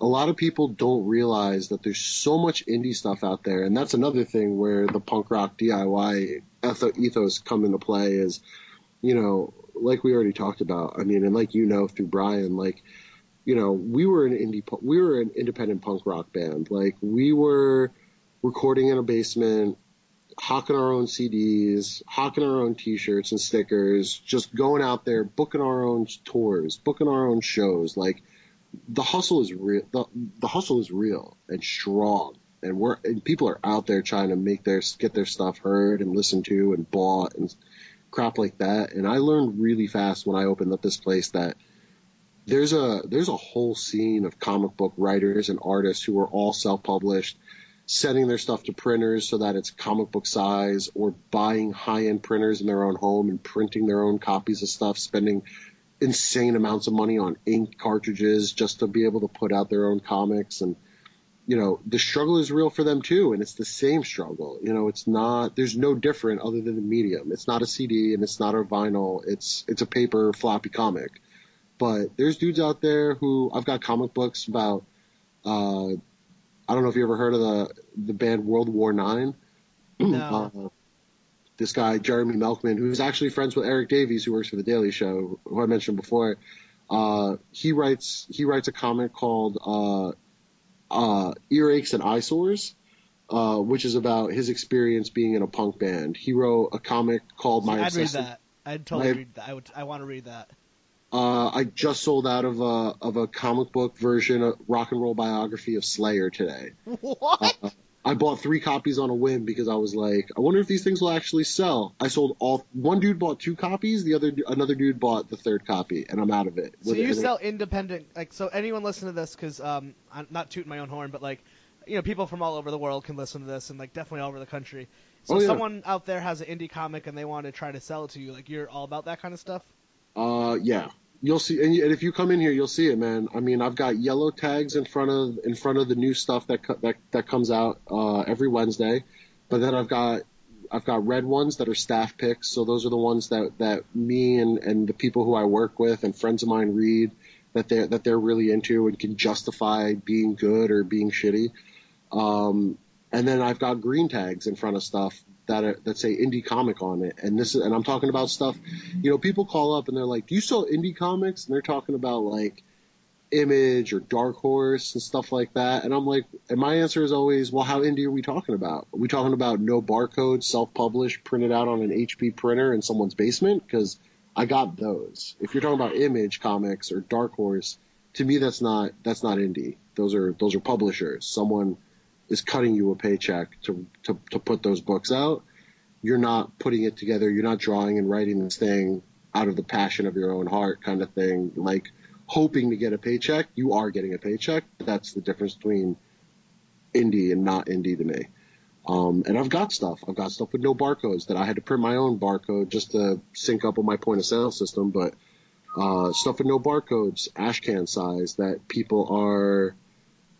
a lot of people don't realize that there's so much indie stuff out there, and that's another thing where the punk rock DIY ethos come into play. Is you know, like we already talked about. I mean, and like you know through Brian, like you know, we were an indie, we were an independent punk rock band. Like we were recording in a basement hawking our own CDs, hawking our own T-shirts and stickers, just going out there, booking our own tours, booking our own shows. Like the hustle is real. The, the hustle is real and strong, and we're and people are out there trying to make their get their stuff heard and listened to and bought and crap like that. And I learned really fast when I opened up this place that there's a there's a whole scene of comic book writers and artists who are all self-published sending their stuff to printers so that it's comic book size or buying high end printers in their own home and printing their own copies of stuff, spending insane amounts of money on ink cartridges just to be able to put out their own comics. And you know the struggle is real for them too and it's the same struggle. You know it's not there's no different other than the medium. It's not a cd and it's not a vinyl. It's it's a paper floppy comic. But there's dudes out there who i've got comic books about uh I don't know if you ever heard of the the band World War Nine. No. Uh, this guy Jeremy Melkman, who's actually friends with Eric Davies, who works for the Daily Show, who I mentioned before. Uh, he writes he writes a comic called uh, uh, Earaches and Eyesores, uh, which is about his experience being in a punk band. He wrote a comic called My I'd read that. I'd totally My- read that. I would. I want to read that. Uh, I just sold out of a of a comic book version of rock and roll biography of Slayer today. What? Uh, I bought three copies on a whim because I was like, I wonder if these things will actually sell. I sold all. One dude bought two copies. The other another dude bought the third copy, and I'm out of it. So you it- sell independent, like so. Anyone listen to this? Because um, I'm not tooting my own horn, but like, you know, people from all over the world can listen to this, and like definitely all over the country. So Oh, yeah. someone out there has an indie comic and they want to try to sell it to you. Like you're all about that kind of stuff. Uh, yeah. You'll see, and, if you come in here, you'll see it, man. I mean, I've got yellow tags in front of in front of the new stuff that that that comes out uh, every Wednesday, but then I've got I've got red ones that are staff picks. So those are the ones that that me and and the people who I work with and friends of mine read that they are that they're really into and can justify being good or being shitty. Um, and then I've got green tags in front of stuff that are, that say indie comic on it. And this is, and I'm talking about stuff, you know, people call up and they're like, do you sell indie comics? And they're talking about like Image or Dark Horse and stuff like that. And I'm like, and my answer is always, well, how indie are we talking about? Are we talking about no barcode, self-published, printed out on an HP printer in someone's basement? Cause I got those. If you're talking about Image comics or Dark Horse, to me, that's not, that's not indie. Those are, those are publishers. Someone, is cutting you a paycheck to, to, to put those books out. You're not putting it together. You're not drawing and writing this thing out of the passion of your own heart kind of thing, like hoping to get a paycheck. You are getting a paycheck. That's the difference between indie and not indie to me. Um, and I've got stuff. I've got stuff with no barcodes that I had to print my own barcode just to sync up with my point of sale system. But uh, stuff with no barcodes, ash can size that people are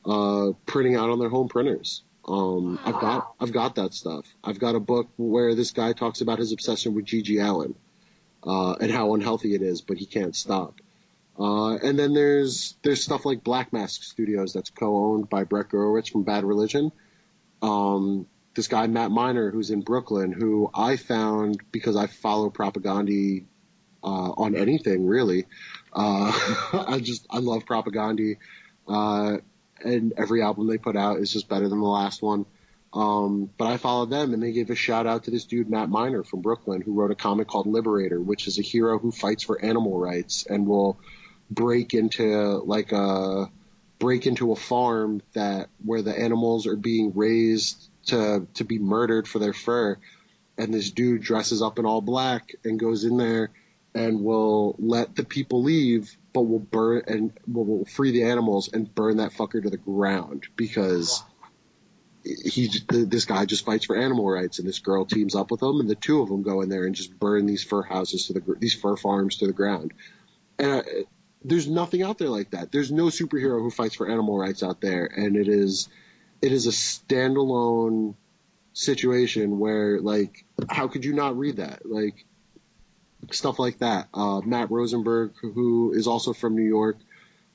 uh, printing out on their home printers. Um, I've got I've got that stuff. I've got a book where this guy talks about his obsession with GG Allin uh, and how unhealthy it is, but he can't stop. Uh, and then there's there's stuff like Black Mask Studios that's co-owned by Brett Gurewitz from Bad Religion. Um, this guy Matt Miner who's in Brooklyn, who I found because I follow Propagandhi uh, on anything really. Uh, I just I love Propagandhi. And every album they put out is just better than the last one. Um, but I followed them and they gave a shout out to this dude, Matt Miner from Brooklyn, who wrote a comic called Liberator, which is a hero who fights for animal rights and will break into like a, break into a farm that where the animals are being raised to, to be murdered for their fur. And this dude dresses up in all black and goes in there and will let the people leave, but we'll burn and will free the animals and burn that fucker to the ground because he this guy just fights for animal rights, and this girl teams up with him, and the two of them go in there and just burn these fur houses to the these fur farms to the ground. And uh, there's nothing out there like that. There's no superhero who fights for animal rights out there, and it is it is a standalone situation where like how could you not read that like stuff like that. Uh, Matt Rosenberg, who is also from New York,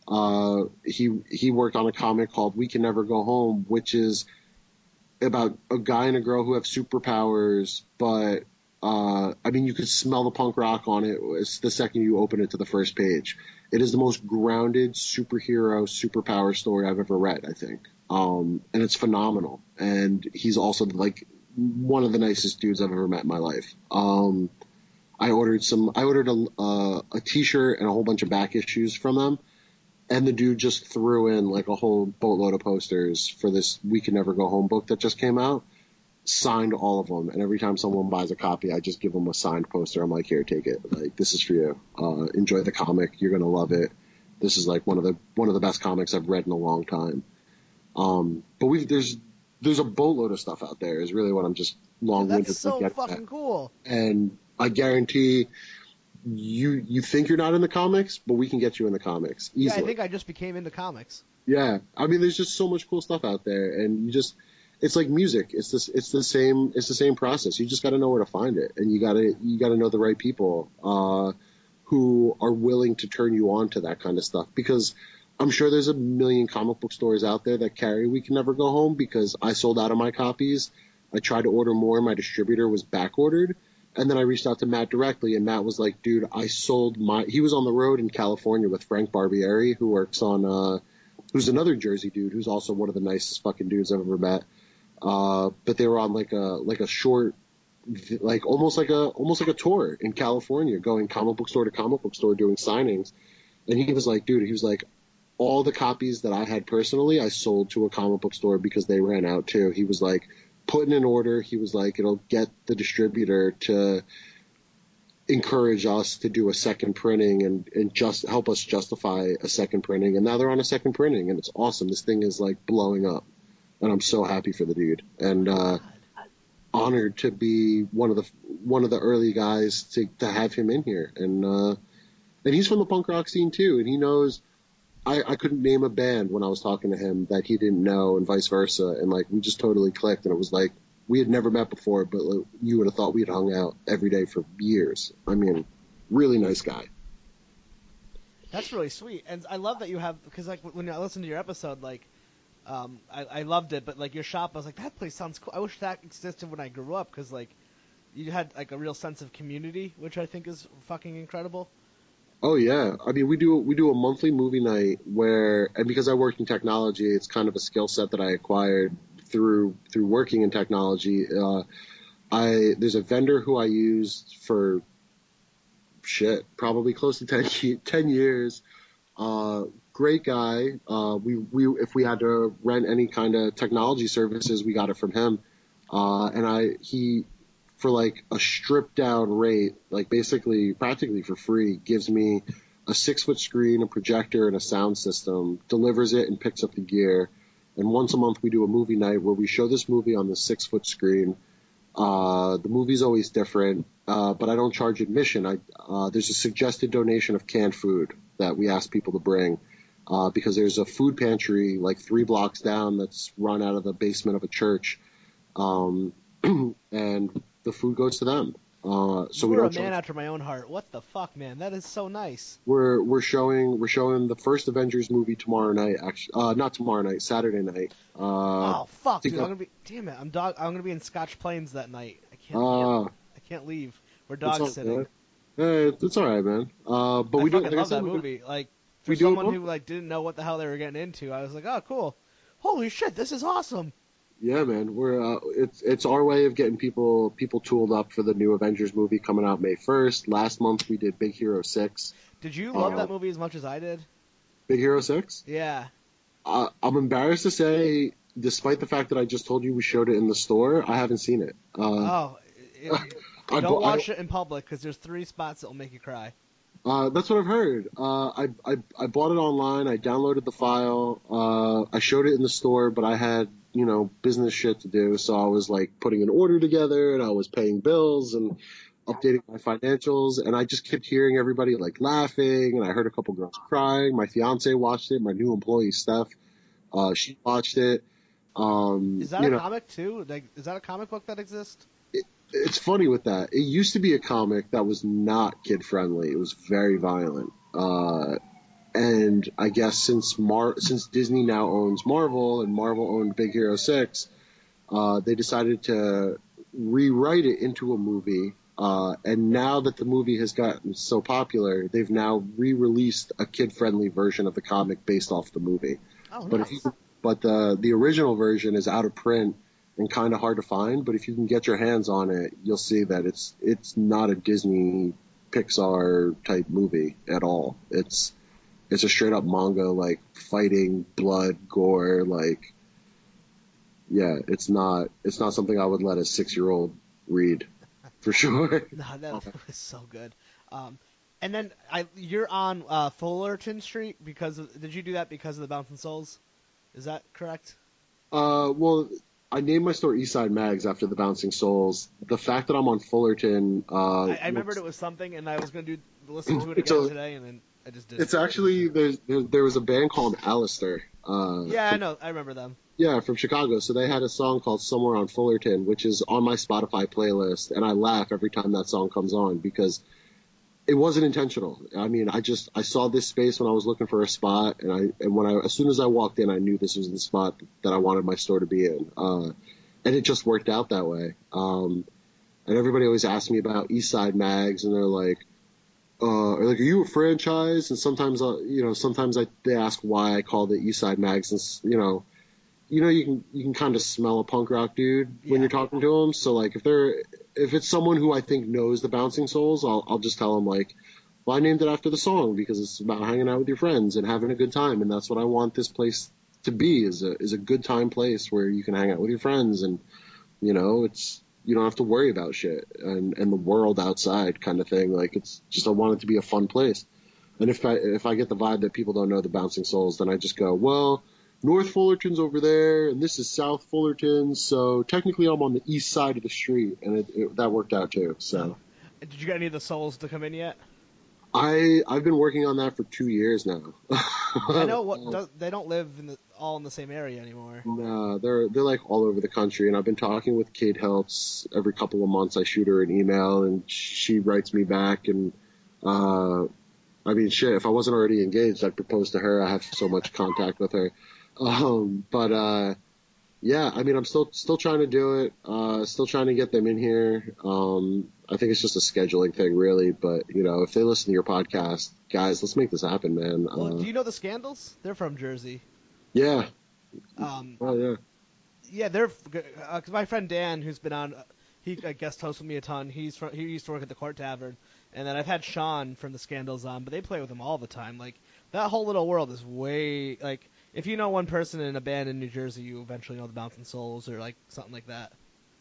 uh, he he worked on a comic called We Can Never Go Home, which is about a guy and a girl who have superpowers, but uh, I mean, you could smell the punk rock on it it's the second you open it to the first page. It is the most grounded superhero superpower story I've ever read, I think. Um, and it's phenomenal. And he's also like one of the nicest dudes I've ever met in my life. Um, I ordered some. I ordered a uh, a T-shirt and a whole bunch of back issues from them, and the dude just threw in like a whole boatload of posters for this "We Can Never Go Home" book that just came out. Signed all of them, and every time someone buys a copy, I just give them a signed poster. I'm like, "Here, take it. Like, this is for you. Uh, enjoy the comic. You're gonna love it. This is like one of the one of the best comics I've read in a long time." Um, but we there's there's a boatload of stuff out there. Is really what I'm just long winded That's to so fucking at. cool. And I guarantee you you think you're not in the comics, but we can get you in the comics Yeah, easily. I think I just became into comics. Yeah, I mean, there's just so much cool stuff out there, and you just it's like music. It's this it's the same it's the same process. You just got to know where to find it, and you got to you got to know the right people uh, who are willing to turn you on to that kind of stuff. Because I'm sure there's a million comic book stores out there that carry We Can Never Go Home. Because I sold out of my copies. I tried to order more. My distributor was back ordered. And then I reached out to Matt directly, and Matt was like, "Dude, I sold my." He was on the road in California with Frank Barbiere, who works on uh, who's another Jersey dude who's also one of the nicest fucking dudes I've ever met. Uh, but they were on like a like a short, like almost like a almost like a tour in California, going comic book store to comic book store doing signings. And he was like, dude, he was like, all the copies that I had personally, I sold to a comic book store because they ran out too. He was like, putting an order. He was like, it'll get the distributor to encourage us to do a second printing and, and just help us justify a second printing. And now they're on a second printing and it's awesome. This thing is like blowing up and I'm so happy for the dude and, uh, honored to be one of the, one of the early guys to, to have him in here. And, uh, and he's from the punk rock scene too. And he knows, I, I couldn't name a band when I was talking to him that he didn't know and vice versa. And like, we just totally clicked and it was like, we had never met before, but like, you would have thought we had hung out every day for years. I mean, really nice guy. That's really sweet, and I love that you have because like when I listened to your episode, like um, I, I loved it, but like your shop, I was like that place sounds cool. I wish that existed when I grew up because like you had like a real sense of community, which I think is fucking incredible. Oh yeah, I mean we do we do a monthly movie night where and because I work in technology, it's kind of a skill set that I acquired through through working in technology. Uh, I there's a vendor who I used for shit probably close to 10, ye- 10 years. Uh, great guy. Uh, we we if we had to rent any kind of technology services, we got it from him. Uh, and I he for like a stripped down rate, like basically practically for free, gives me a six foot screen, a projector, and a sound system, delivers it and picks up the gear. And once a month we do a movie night where we show this movie on the six foot screen. Uh, the movie's always different, uh, but I don't charge admission. I, uh, there's a suggested donation of canned food that we ask people to bring. Uh, because there's a food pantry like three blocks down that's run out of the basement of a church. Um, and the food goes to them. Uh, so we You're a man charge. after my own heart. What the fuck, man? That is so nice. We're we're showing we're showing the first Avengers movie tomorrow night. Actually, uh, not tomorrow night, Saturday night. Uh, oh fuck, dude! I'm gonna be. Damn it! I'm dog. I'm gonna be in Scotch Plains that night. I can't. uh, I can't leave. We're dog sitting. good. Eh, it's all right, man. Uh, but I we do. fucking like I love that we movie. Like for we someone who like didn't know what the hell they were getting into, I was like, oh cool. Holy shit, this is awesome. Yeah, man. We're uh, it's it's our way of getting people people tooled up for the new Avengers movie coming out May first. Last month we did Big Hero Six. Did you love Uh, that movie as much as I did? Big Hero Six. Yeah. Uh, I'm embarrassed to say, despite the fact that I just told you we showed it in the store, I haven't seen it. Uh, Oh, it, I don't watch it in public because there's three spots that will make you cry. Uh, that's what I've heard. Uh, I, I I bought it online. I downloaded the file. Uh, I showed it in the store, but I had you know business shit to do, so I was like putting an order together, and I was paying bills and updating my financials, and I just kept hearing everybody like laughing, and I heard a couple girls crying. My fiance watched it. My new employee Steph, uh, she watched it. Um, Is that a know, comic too? Like, is that a comic book that exists? It's funny with that. It used to be a comic that was not kid friendly. It was very violent. Uh, and I guess since Mar since Disney now owns Marvel and Marvel owned Big Hero Six, uh, they decided to rewrite it into a movie. Uh, and now that the movie has gotten so popular, they've now re-released a kid-friendly version of the comic based off the movie. Oh, But if you, but the the original version is out of print and kind of hard to find. But if you can get your hands on it, you'll see that it's it's not a Disney Pixar type movie at all. It's it's a straight up manga like fighting, blood, gore, like yeah, it's not it's not something I would let a six year old read for sure. No, that was so good. Um, and then I, you're on uh, Fullerton Street because of, did you do that because of the Bouncing Souls? Is that correct? Uh, well, I named my store Eastside Mags after the Bouncing Souls. The fact that I'm on Fullerton, uh, I, I remembered it was something, and I was going to do listen to it again a- today, and then I just did. It's actually there's there, there was a band called Allister. Uh, yeah, I know, I remember them. Yeah, from Chicago. So they had a song called Somewhere on Fullerton, which is on my Spotify playlist, and I laugh every time that song comes on because it wasn't intentional. I mean, I just I saw this space when I was looking for a spot, and I and when I as soon as I walked in, I knew this was the spot that I wanted my store to be in, uh, and it just worked out that way. Um, and everybody always asks me about East Side Mags, and they're like, uh, are like, are you a franchise? And sometimes, uh, you know, sometimes I, they ask why I call it East Side Mags, and you know, you know, you can you can kind of smell a punk rock dude when Yeah. you're talking to them. So like, if they're if it's someone who I think knows the Bouncing Souls, I'll I'll just tell them like, well, I named it after the song because it's about hanging out with your friends and having a good time, and that's what I want this place to be is a is a good time place where you can hang out with your friends and you know it's you don't have to worry about shit and and the world outside kind of thing like it's just I want it to be a fun place and if I if I get the vibe that people don't know the Bouncing Souls then I just go well North Fullerton's over there and this is South Fullerton so technically I'm on the east side of the street and it, it, that worked out too so Did you get any of the souls to come in yet? I I've been working on that for two years now I know what they don't live in the, all in the same area anymore. No, they're they're like all over the country, and I've been talking with Kate Helps every couple of months. I shoot her an email, and she writes me back. And uh, I mean, shit, if I wasn't already engaged, I'd propose to her. I have so much contact with her. Um, but uh, yeah, I mean, I'm still still trying to do it. Uh, still trying to get them in here. Um, I think it's just a scheduling thing, really. But you know, if they listen to your podcast, guys, let's make this happen, man. Well, Uh, do you know the Scandals? They're from Jersey. yeah. Um, Oh yeah. yeah, they're because my friend Dan, who's been on, uh, he I guest hosts with me a ton. He's from, he used to work at the Court Tavern, and then I've had Sean from the Scandals on, but they play with him all the time. Like that whole little world is way like if you know one person in a band in New Jersey, you eventually know the Bouncing Souls or like something like that.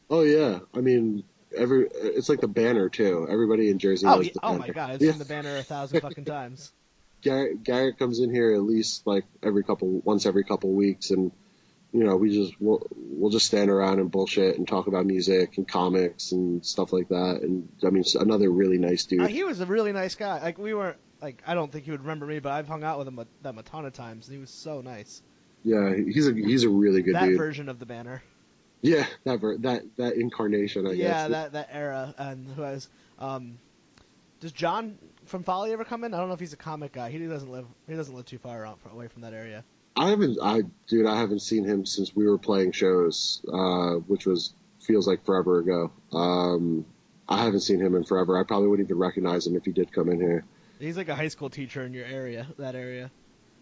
Oh yeah, I mean, every it's like the banner too. Everybody in Jersey Oh, knows yeah, the oh my God, I've Yeah. seen the banner a thousand fucking times. Garrett, Garrett comes in here at least like every couple, once every couple weeks, and you know we just we'll, we'll just stand around and bullshit and talk about music and comics and stuff like that. And I mean, another really nice dude. Uh, he was a really nice guy. Like we weren't like I don't think he would remember me, but I've hung out with him a, them a ton of times, and he was so nice. yeah, he's a he's a really good dude. that dude. version of the banner. Yeah, that ver- that that incarnation, I yeah, guess. that that era, and who has um, does John from Folly ever come in? I don't know if he's a comic guy. He doesn't live he doesn't live too far out, away from that area. I haven't, I dude, I haven't seen him since we were playing shows, uh, which was feels like forever ago. Um, I haven't seen him in forever. I probably wouldn't even recognize him if he did come in here. He's like a high school teacher in your area, that area.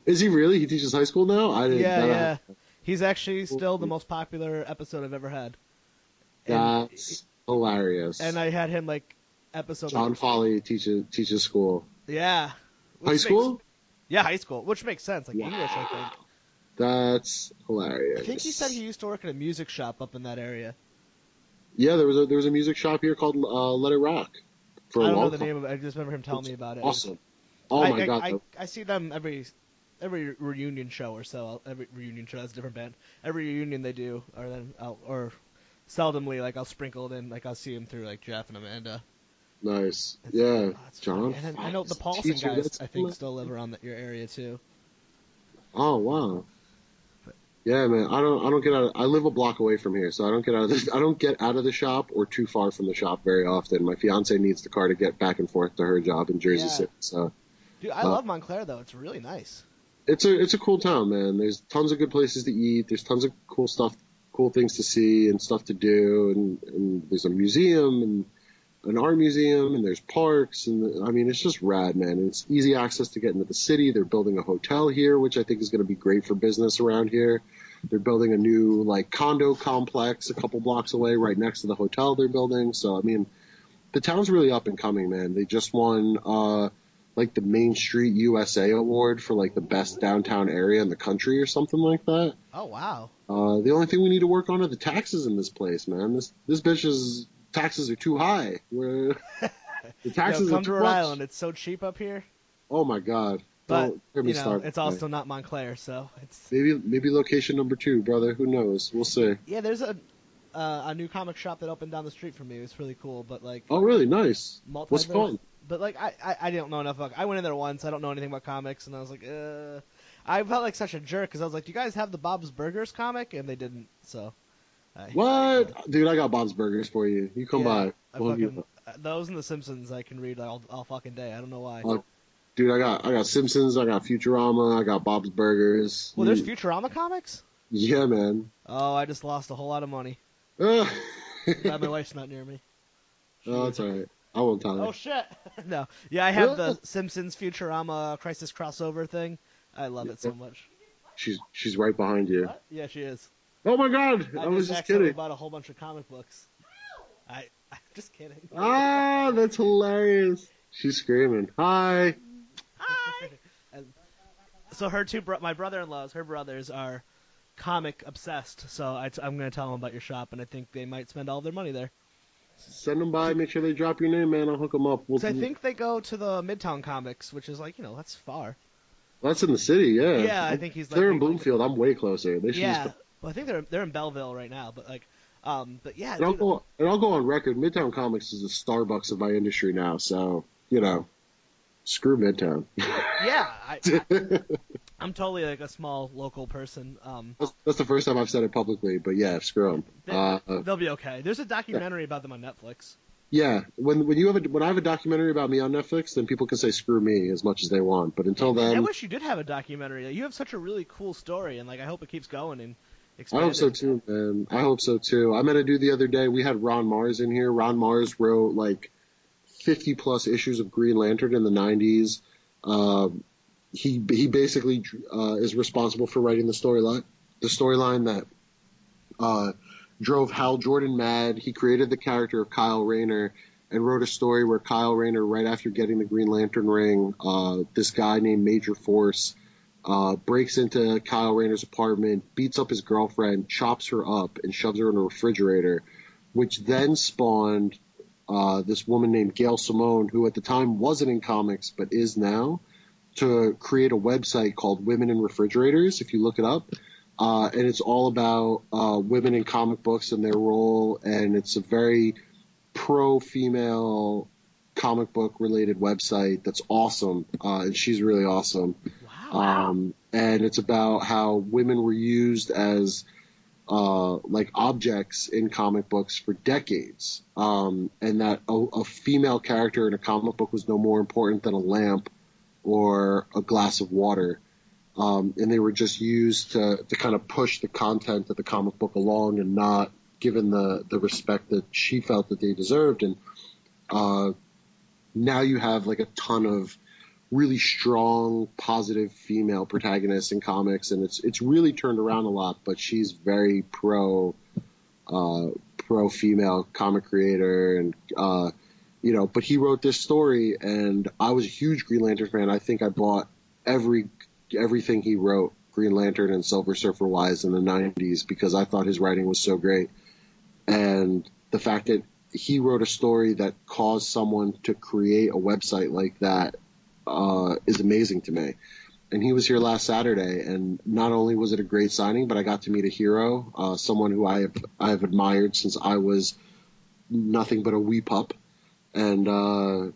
Is he really? He teaches high school now? I didn't. Yeah, yeah. He's actually still the most popular episode I've ever had. And, That's hilarious. and I had him like episode. John Foley teaches teaches school. Yeah. Which High makes- school? yeah, high school, which makes sense. Like English, I think. That's hilarious. I think he said he used to work at a music shop up in that area. Yeah, there was a there was a music shop here called uh, Let It Rock. For I don't know the name of it. I just remember him telling me about it. Awesome. Oh I, my I, god. I. I see them every every reunion show or so. Every reunion show has a different band. Every reunion they do, or then I'll, or seldomly like I'll sprinkle it in. Like I'll see him through like Jeff and Amanda. Nice. It's- Yeah, oh, John. funny. And then I know the Paulson teacher, guys. I think cool. still live around the, your area too. Oh wow. Yeah, man. I don't. I don't get out. Of, I live a block away from here, so I don't get out of the. I don't get out of the shop or too far from the shop very often. My fiance needs the car to get back and forth to her job in Jersey Yeah. City. So Dude, I Uh, love Montclair though. It's really nice. it's a it's a cool town, man. There's tons of good places to eat. There's tons of cool stuff, cool things to see and stuff to do. And, and there's a museum and an art museum and there's parks and I mean it's just rad, man. And it's easy access to get into the city. They're building a hotel here, which I think is going to be great for business around here. They're building a new like condo complex a couple blocks away, right next to the hotel they're building. So I mean, the town's really up and coming, man. They just won uh like the Main Street USA award for like the best downtown area in the country or something like that. Oh wow. Uh, the only thing we need to work on are the taxes in this place, man. This this bitch's taxes are too high. We're, the taxes Yo, come are to Rhode much. Island. It's so cheap up here. Oh my god! But Don't you know, started. it's also not Montclair, so it's maybe maybe location number two, brother. Who knows? We'll see. yeah. There's a uh, a new comic shop that opened down the street from me. It was really cool, but like Oh, really? Nice. multiverse. What's called? But like I, I I didn't know enough. About, I went in there once. I don't know anything about comics, and I was like, uh. I felt like such a jerk because I was like, "Do you guys have the Bob's Burgers comic?" And they didn't. So. I, What, dude? I got Bob's Burgers for you. You come Yeah, by. I We'll fucking, uh, those and the Simpsons I can read all, all fucking day. I don't know why. Oh, Dude, I got I got Simpsons. I got Futurama. I got Bob's Burgers. well, there's Futurama comics. yeah, man. Oh, I just lost a whole lot of money. Uh, Glad my wife's not near me. oh, that's all right. I won't tell her. Oh shit! no, yeah, I have the Simpsons Futurama Crisis crossover thing. I love it so much. She's she's right behind you. What? Yeah, she is. Oh my god! I, I, was just kidding. bought a whole bunch of comic books. I, I'm just kidding. Ah, that's hilarious. She's screaming. Hi. Hi. So her two, bro- my brother-in-laws, her brothers are comic obsessed. So I t- I'm gonna tell them about your shop, and I think they might spend all their money there. Send them by. Make sure they drop your name, man. I'll hook them up. We'll, I think they go to the Midtown Comics, which is like you know that's far. that's in the city. Yeah. Yeah, I think he's like They're in Bloomfield. I'm way closer. They should Yeah, just. Well, I think they're they're in Belleville right now, but like, um, but yeah, And I'll go. And I'll go on record. Midtown Comics is the Starbucks of my industry now. So you know, screw Midtown. yeah, I, I'm totally like a small local person. Um, that's, that's the first time I've said it publicly. But yeah, screw them. they, Uh, uh, they'll be okay. There's a documentary about them on Netflix. yeah. When when you have a when I have a documentary about me on Netflix, then people can say screw me as much as they want. But until then, I wish you did have a documentary. You have such a really cool story, and like I hope it keeps going and I hope so too, man. I hope so too. I met a dude the other day. We had Ron Marz in here. Ron Marz wrote like 50 plus issues of Green Lantern in the 90s. Um, he he basically uh, is responsible for writing the storyline, the storyline that uh, drove Hal Jordan mad. He created the character of Kyle Rayner and wrote a story where Kyle Rayner, right after getting the Green Lantern ring, uh, this guy named Major Force uh, breaks into Kyle Rayner's apartment, beats up his girlfriend, chops her up, and shoves her in a refrigerator, which then spawned uh, this woman named Gail Simone, who at the time wasn't in comics but is now, to create a website called Women in Refrigerators. If you look it up, uh, and it's all about uh, women in comic books and their role, and it's a very pro-female comic book related website that's awesome, uh, and she's really awesome. Um, and it's about how women were used as uh, like objects in comic books for decades, um, and that a, a female character in a comic book was no more important than a lamp or a glass of water. Um, and they were just used to, to kind of push the content of the comic book along and not given the, the respect that she felt that they deserved. And uh, now you have like a ton of really strong, positive female protagonists in comics, and it's it's really turned around a lot. But she's very pro uh, pro female comic creator, and uh, you know. But he wrote this story, and I was a huge Green Lantern fan. I think I bought every everything he wrote, Green Lantern and Silver Surfer wise, in the '90s because I thought his writing was so great, and the fact that he wrote a story that caused someone to create a website like that uh, is amazing to me. And he was here last Saturday, and not only was it a great signing, but I got to meet a hero, uh, someone who I have I have admired since I was nothing but a wee pup, and uh,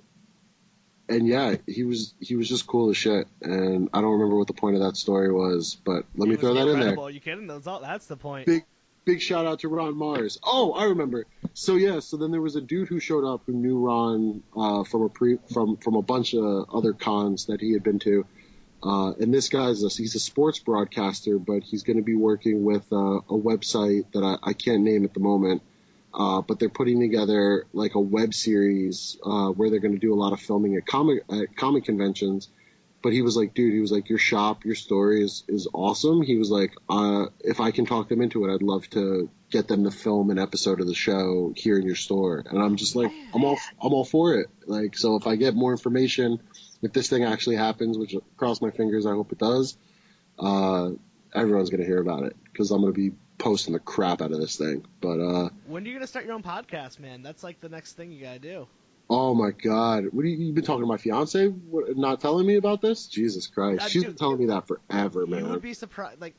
and yeah, he was he was just cool as shit. And I don't remember what the point of that story was, but let me throw that in there. You kidding? That's, all, that's the point. big big shout out to Ron Marz. Oh, I remember. So yeah, so then there was a dude who showed up who knew Ron uh, from a pre from from a bunch of other cons that he had been to. Uh, and this guy's a, he's a sports broadcaster, but he's going to be working with uh, a website that I, I can't name at the moment. Uh, but they're putting together like a web series uh, where they're going to do a lot of filming at comic at comic conventions, but he was like, dude, he was like, your shop, your story is is awesome. He was like, uh, if I can talk them into it, I'd love to get them to film an episode of the show here in your store. And I'm just like, I'm all I'm all for it. Like, so if I get more information, if this thing actually happens, which cross my fingers, I hope it does. Uh, everyone's gonna hear about it because I'm gonna be posting the crap out of this thing. But uh, When are you gonna start your own podcast, man? That's like the next thing you gotta do. Oh my god, what are you, you been talking to my fiance? What, not telling me about this? Jesus Christ, Uh, she's dude, been telling me that forever, man. You would be surprised. Like,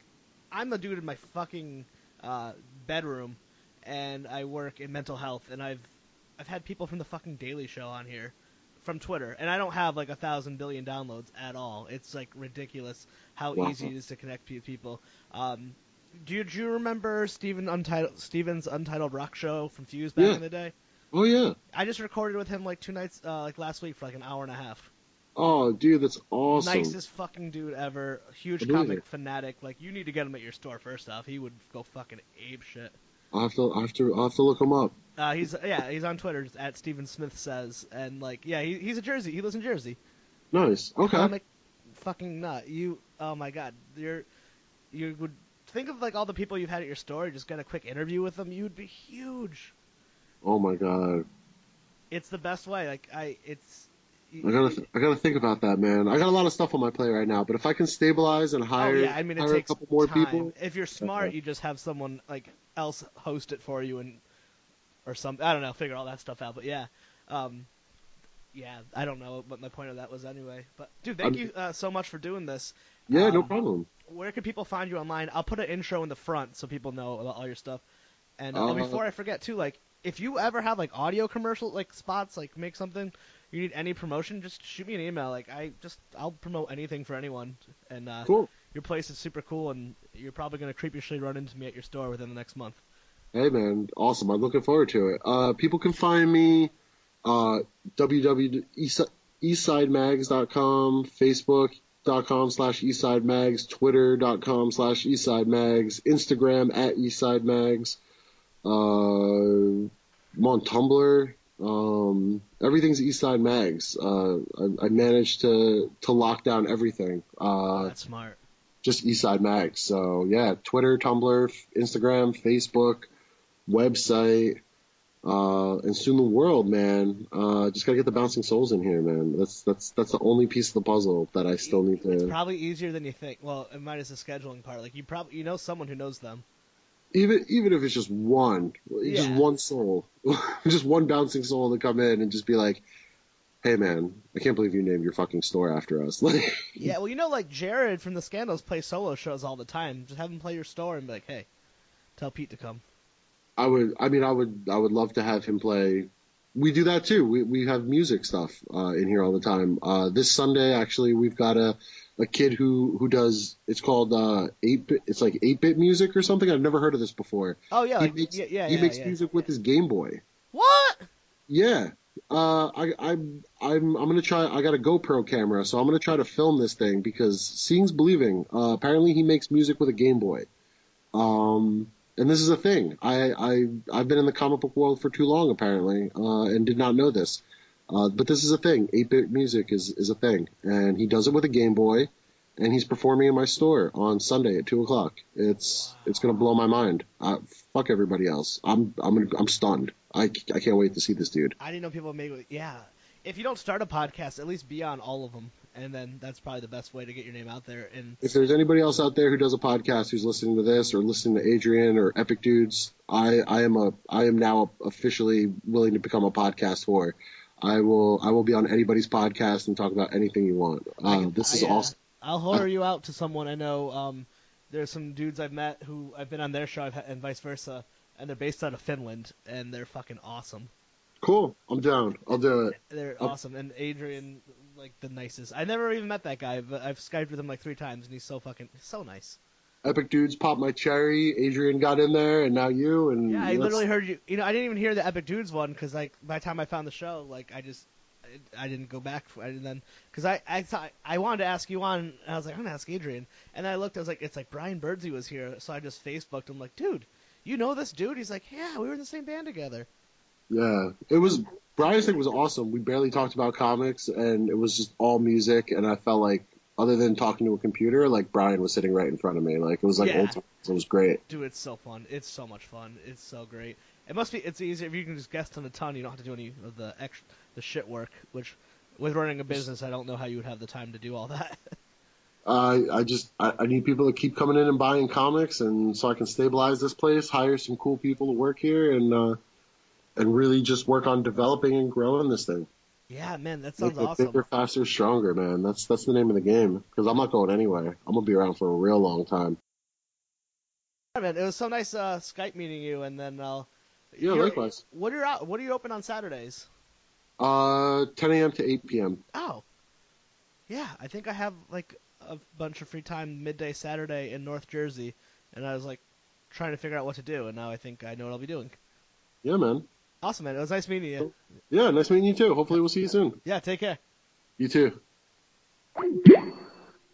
I'm the dude in my fucking uh, bedroom, and I work in mental health, and I've I've had people from the fucking Daily Show on here from Twitter, and I don't have like a thousand billion downloads at all. It's like ridiculous how Wow. easy it is to connect with people. Um, do you, do you remember Steven Untitled Steven's Untitled Rock Show from Fuse back Yeah. in the day? Oh yeah. I just recorded with him like two nights, uh, like last week for like an hour and a half. Oh, dude, that's awesome. Nicest fucking dude ever. Huge I comic fanatic. Like you need to get him at your store first off. He would go fucking ape shit. I have to, I have to, I have to look him up. Uh, he's yeah, he's on Twitter at Steven Smith says, and like yeah, he, he's a Jersey. He lives in Jersey. Nice. Okay. Comic fucking nut. You oh my god, you're you would think of like all the people you've had at your store. Just get a quick interview with them. You would be huge. Oh my god. It's the best way. Like I, it's. I gotta, th- I gotta think about that, man. I got a lot of stuff on my plate right now, but if I can stabilize and Oh hire, yeah, I mean it hire takes a couple more time. people. If you're smart, you just have someone like else host it for you and or something. I don't know, figure all that stuff out. But yeah, um, yeah, I don't know what my point of that was anyway. But dude, thank I'm- you uh, so much for doing this. Yeah, no Um, problem. Where can people find you online? I'll put an intro in the front so people know about all your stuff. And, uh, and Uh, before I forget too, like if you ever have like audio commercial like spots, like make something, you need any promotion, just shoot me an email. Like I just I'll promote anything for anyone. And uh, Cool. your place is super cool, and you're probably gonna creepishly run into me at your store within the next month. Hey man, awesome. I'm looking forward to it. Uh, people can find me uh, www.eastsidemags.com, facebook.com slash eastsidemags, twitter.com slash eastside mags, Instagram at eastsidemags. Uh, I'm on Tumblr. Um, everything's Eastside Mags. Uh, I, I managed to to lock down everything. Uh, That's smart. just Eastside Mags. So yeah, Twitter, Tumblr, Instagram, Facebook, website, uh, and soon the world, man. Uh, just gotta get the bouncing souls in here, man. That's that's that's the only piece of the puzzle that I still need It's to. probably easier than you think. Well, it might minus the scheduling part. Like you probably you know someone who knows them. Even even if it's just one, just Yeah. one soul, just one bouncing soul to come in and just be like, "Hey, man, I can't believe you named your fucking store after us." Like, Yeah, well, you know, like Jared from the Scandals plays solo shows all the time. Just have him play your store and be like, hey, tell Pete to come. I would. I mean, I would. I would love to have him play. We do that too. We we have music stuff uh, in here all the time. Uh, this Sunday, actually, we've got a a kid who who does. It's called uh, eight bit. It's like eight bit music or something. I've never heard of this before. Oh yeah, he like, makes yeah, yeah, he yeah, makes yeah. music with his Game Boy. What? Yeah. Uh, I, I'm, I'm, I'm gonna try. I got a GoPro camera, so I'm gonna try to film this thing because seeing's believing. Uh, apparently, he makes music with a Game Boy. Um, and this is a thing. I, I, I've been in the comic book world for too long, apparently, uh, and did not know this. Uh, but this is a thing. 8-bit music is, is a thing, and he does it with a Game Boy, and he's performing in my store on Sunday at two o'clock. It's, it's gonna blow my mind. Uh, fuck everybody else. I'm, I'm, I'm stunned. I, I can't wait to see this dude. I didn't know people make. Yeah, if you don't start a podcast, at least be on all of them, and then that's probably the best way to get your name out there. And If there's anybody else out there who does a podcast who's listening to this or listening to Adrian or Epic Dudes, I, I am a I am now officially willing to become a podcast whore. I will I will be on anybody's podcast and talk about anything you want. Uh, this is I, uh, awesome. I'll whore you out to someone I know. Um, there's some dudes I've met who I've been on their show, and vice versa, and they're based out of Finland, and they're fucking awesome. Cool. I'm down. I'll do it. They're Oh. awesome, and Adrian, like the nicest. I never even met that guy, but I've skyped with him like three times, and he's so fucking so nice. Epic Dudes popped my cherry. Adrian got in there, and now you. And Yeah, I let's- literally heard you. You know, I didn't even hear the Epic Dudes one because like by the time I found the show, like I just I, I didn't go back. I didn't then because I I thought I wanted to ask you on, and I was like I'm gonna ask Adrian, and I looked, I was like it's like Brian Birdsey was here, so I just Facebooked him like, dude, you know this dude? He's like, yeah, we were in the same band together. Yeah, it was Brian's thing was awesome. We barely talked about comics, and it was just all music. And I felt like other than talking to a computer, like Brian was sitting right in front of me. Like it was like Yeah. old times. It was great. Dude, it's so fun. It's so much fun. It's so great. It must be. It's easier if you can just guest on a ton. You don't have to do any of the extra, the shit work. Which, with running a business, I don't know how you would have the time to do all that. I I just I, I need people to keep coming in and buying comics, and so I can stabilize this place, hire some cool people to work here, and uh, and really just work on developing and growing this thing. Yeah, man, that sounds awesome. bigger, faster, stronger, man. That's that's the name of the game. Because I'm not going anywhere. I'm gonna be around for a real long time. Yeah, man, it was so nice uh, Skype meeting you, and then uh, Yeah, likewise. What are you out? What are you open on Saturdays? Uh, 10 a.m. to 8 p.m. Oh, yeah, I think I have like a bunch of free time midday Saturday in North Jersey, and I was like trying to figure out what to do, and now I think I know what I'll be doing. Yeah, man. Awesome, man. It was nice meeting you. Yeah, nice meeting you too. Hopefully, we'll see you soon. Yeah, take care. You too.